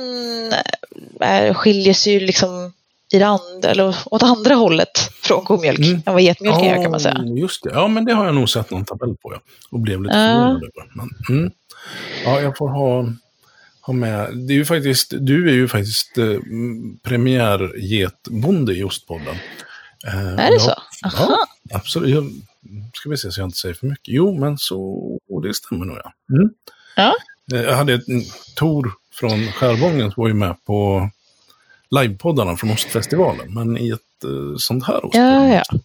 är, skiljer sig ju liksom i det andra, eller åt andra hållet från komjölk Mm. än vad getmjölk gör kan man säga. Ja, Just det. Ja, men det har jag nog sett någon tabell på. Ja. Och blev lite Ja. förvånad över. Men, mm. Ja, jag får ha, ha med. Det är ju faktiskt, du är ju faktiskt eh, premiärgetbonde i Ostpodden. Eh, Är det så? Aha. Ja, absolut. Jag, ska vi se så jag inte säger för mycket. Jo, men så det stämmer nog ja. Mm. Ja. Eh, Jag hade ett, Tor från Skärvången som var ju med på livepoddarna från Ostfestivalen, men i ett eh, sånt här ostprogram. Ja, ja.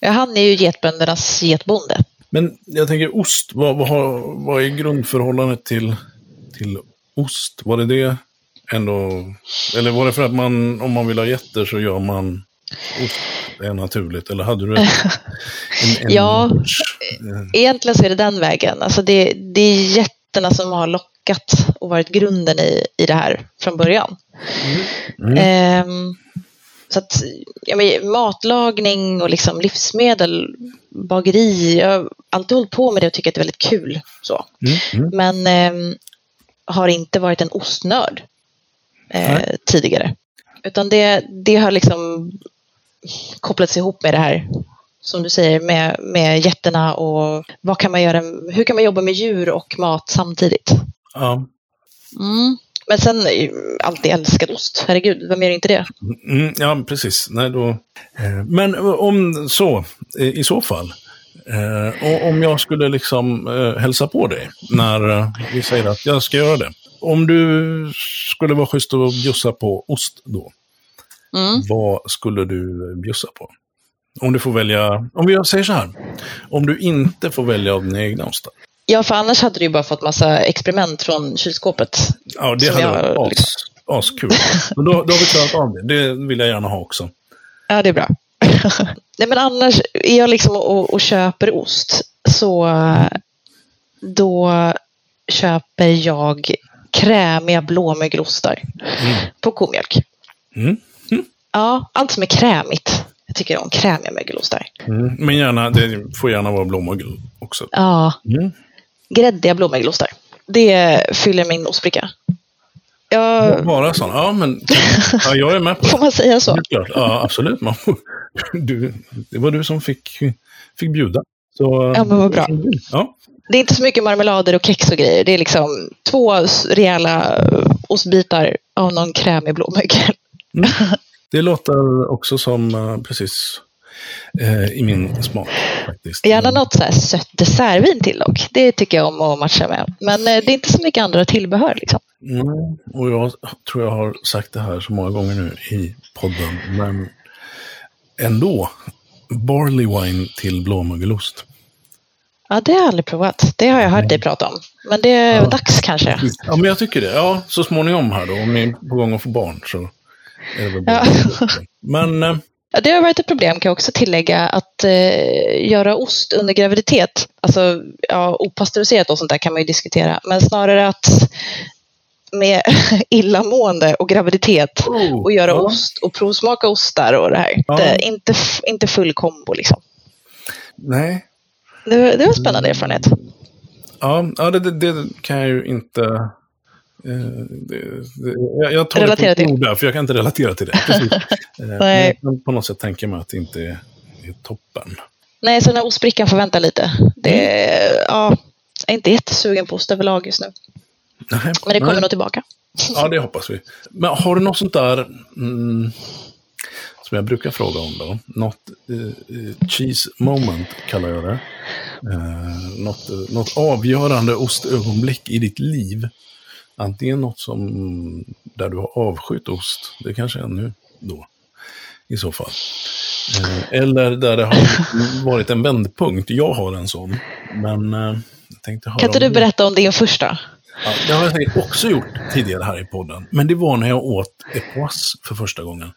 Ja, han är ju getböndernas getbonde. Men jag tänker ost, vad, vad, har, vad är grundförhållandet till, till ost? Var det det ändå, eller var det för att man, om man vill ha getter så gör man ost är naturligt? Eller hade du en, en Ja. Eh, Egentligen så är det den vägen. Alltså det, det är jätterna som har lockat och varit grunden i, i det här från början. Mm. Ehm, så att, ja, men, matlagning och liksom livsmedel, bageri, jag har alltid hållit på med det och tycker att det är väldigt kul. Så. Mm. Mm. Men ehm, har inte varit en ostnörd eh, tidigare. Utan det, det har liksom kopplats ihop med det här, som du säger, med, med jätterna och vad kan man göra, hur kan man jobba med djur och mat samtidigt? Ja. Mm. Men sen ju alltid älskat ost, herregud, vem gör inte det? Mm, ja, precis. Nej, då, eh, men om så, eh, i så fall. Eh, om jag skulle liksom eh, hälsa på dig när eh, vi säger att jag ska göra det. Om du skulle vara schysst och bjussa på ost då, Mm. vad skulle du bjussa på? Om du får välja, om vi säger så här, om du inte får välja av dina egna ostar. Ja, för annars hade du ju bara fått massa experiment från kylskåpet. Ja, det hade jag, varit liksom- as, askul. Men då, då har vi klarat av det. Det vill jag gärna ha också. Ja, det är bra. Nej, men annars, är jag liksom och, och köper ost så då köper jag krämiga blåmögelostar Mm. på komjölk. Mm. Ja, allt som är krämigt. Jag tycker om krämiga mögelostar. Mm. Men gärna, det får gärna vara blåmögel också. Ja, Mm. Gräddiga blåmögelostar. Det fyller min ostbricka. Jag, Bara sån? Ja, men ja, jag är med på får det. man säga så? Klart. Ja, absolut. Man, får- du, det var du som fick, fick bjuda. Så, Ja, men vad bra. Ja. Det är inte så mycket marmelader och kex och grejer. Det är liksom två rejäla ostbitar av någon krämig blåmögel. Det låter också som eh, precis eh, i min smak. faktiskt. Gärna något så här sött dessertvin till dock. Det tycker jag om att matcha med. Men eh, det är inte så mycket andra tillbehör. Liksom. Mm, och jag tror jag har sagt det här så många gånger nu i podden, men ändå. Barley wine till blåmögelost. Ja, det har jag aldrig provat. Det har jag hört dig prata om. Men det är Ja. dags kanske. Ja, men jag tycker det. Ja, så småningom här då, om ni är på gång att få barn så är det väl bra. Ja. Men eh, Ja, det har varit ett problem kan jag också tillägga att eh, göra ost under graviditet. Alltså ja, opastöriserat och sånt där kan man ju diskutera. Men snarare att med illamående och graviditet Oh, och göra ja. ost och provsmaka ostar och det här. Ja. Det, inte, inte full kombo liksom. nej, Det, det var en spännande erfarenhet. ja, ja det, det, det kan jag ju inte... eh, det, det, jag, jag tar Relatera det på ord där, för jag kan inte relatera till det. Eh, men Nej. jag kan på något sätt tänka mig att det inte är, är toppen. Nej, så den här ostbrickan får vänta lite. Det, ja, jag är inte jättesugen på ost överlag just nu. Nej, Men det kommer nej. nog tillbaka. Ja, det hoppas vi. Men har du något sånt där mm, som jag brukar fråga om då? Något eh, eh, cheese moment kallar jag det. Eh, något, eh, något avgörande ostögonblick i ditt liv. Antingen något som där du har avskytt ost, det kanske är nu då i så fall. Eh, eller där det har varit en vändpunkt. Jag har en sån. Men eh, jag tänkte höra Kan inte du berätta om din första? Ja, det har jag säkert också gjort tidigare här i podden. Men det var när jag åt epoisse för första gången.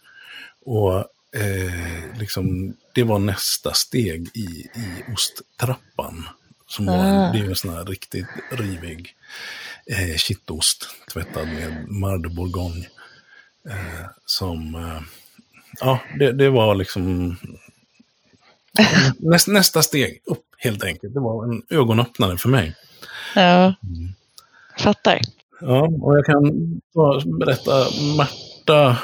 Och eh, liksom, det var nästa steg i, i osttrappan. Som var en, det är en sån här riktigt rivig eh, kittost tvättad med marde bourgogne. Eh, som, eh, ja, det, det var liksom näst, nästa steg upp helt enkelt. Det var en ögonöppnare för mig. Ja, fattar. Ja, och jag kan ta- berätta, Marta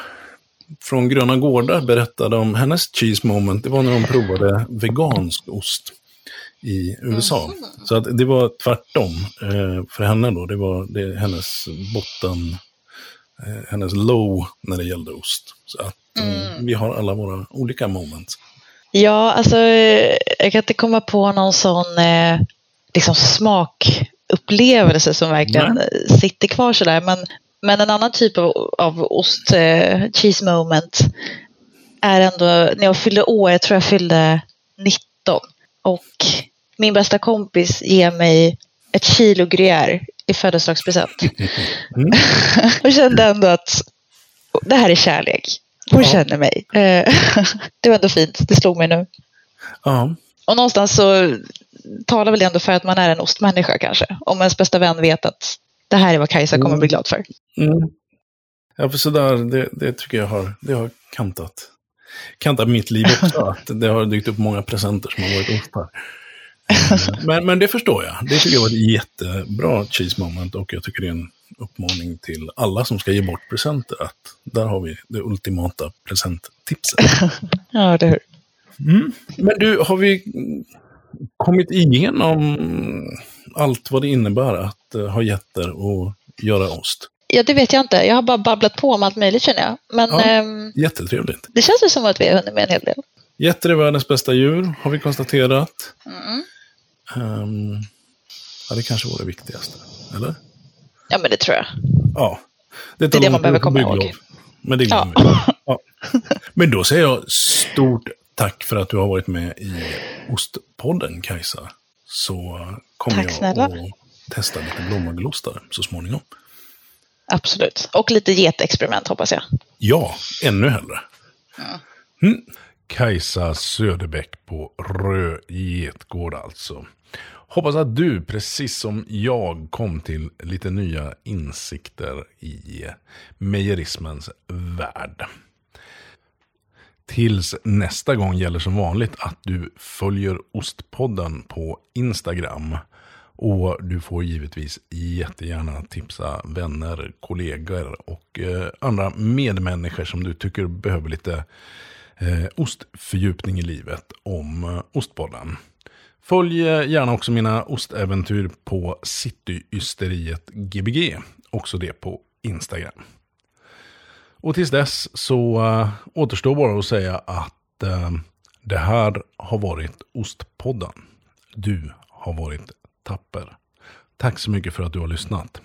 från Gröna Gårdar berättade om hennes cheese moment. Det var när hon provade vegansk ost i USA. Så att det var tvärtom eh, för henne då. Det var det, hennes botten, eh, hennes low när det gällde ost. Så att eh, vi har alla våra olika moments. Ja, alltså jag kan inte komma på någon sån eh, liksom smakupplevelse som verkligen eh, sitter kvar sådär. Men, men en annan typ av, av ost, eh, cheese moment, är ändå när jag fyllde år, jag tror jag fyllde 19. Och min bästa kompis ger mig ett kilo gruyère i födelsedagspresent. Mm. och kände ändå att det här är kärlek. Hon Ja. känner mig. Eh, det var ändå fint, det slog mig nu. Ja. Och någonstans så talar väl det ändå för att man är en ostmänniska kanske. Om ens bästa vän vet att det här är vad Kajsa kommer Mm. bli glad för. Mm. Ja, för sådär, det, det tycker jag har, det har kantat, kantat mitt liv också. att det har dykt upp många presenter som har varit ostar. Men, men det förstår jag. Det tycker jag var ett jättebra cheese moment och jag tycker det är en uppmaning till alla som ska ge bort presenter att där har vi det ultimata presenttipset. Ja, det hur. Mm. Men du, har vi kommit igenom allt vad det innebär att eh, ha getter och göra ost? Ja, det vet jag inte. Jag har bara babblat på om allt möjligt känner jag. Men Ja. ehm, Jättetrevligt. det känns ju som att vi har hunnit med en hel del. Getter är världens bästa djur, har vi konstaterat. Mm. Ehm, ja, det kanske var det viktigaste. Eller? Ja, men det tror jag. Ja. Det är det man behöver komma ihåg. Men det glömmer vi. Ja. Men då säger jag stort tack för att du har varit med i Ostpodden, Kajsa. Så kommer Tack jag snälla. att testa lite blåmögelostar så småningom. Absolut. Och lite getexperiment hoppas jag. Ja, ännu hellre. Mm. Kajsa Söderbäck på Rö Getgård alltså. Hoppas att du, precis som jag, kom till lite nya insikter i mejerismens värld. Tills nästa gång gäller som vanligt att du följer Ostpodden på Instagram. Och du får givetvis jättegärna tipsa vänner, kollegor och eh, andra medmänniskor som du tycker behöver lite eh, ostfördjupning i livet om eh, Ostpodden. Följ eh, gärna också mina ostäventyr på Cityysteriet Gbg. Också det på Instagram. Och tills dess så eh, återstår bara att säga att eh, det här har varit Ostpodden. Du har varit tapper. Tack så mycket för att du har lyssnat.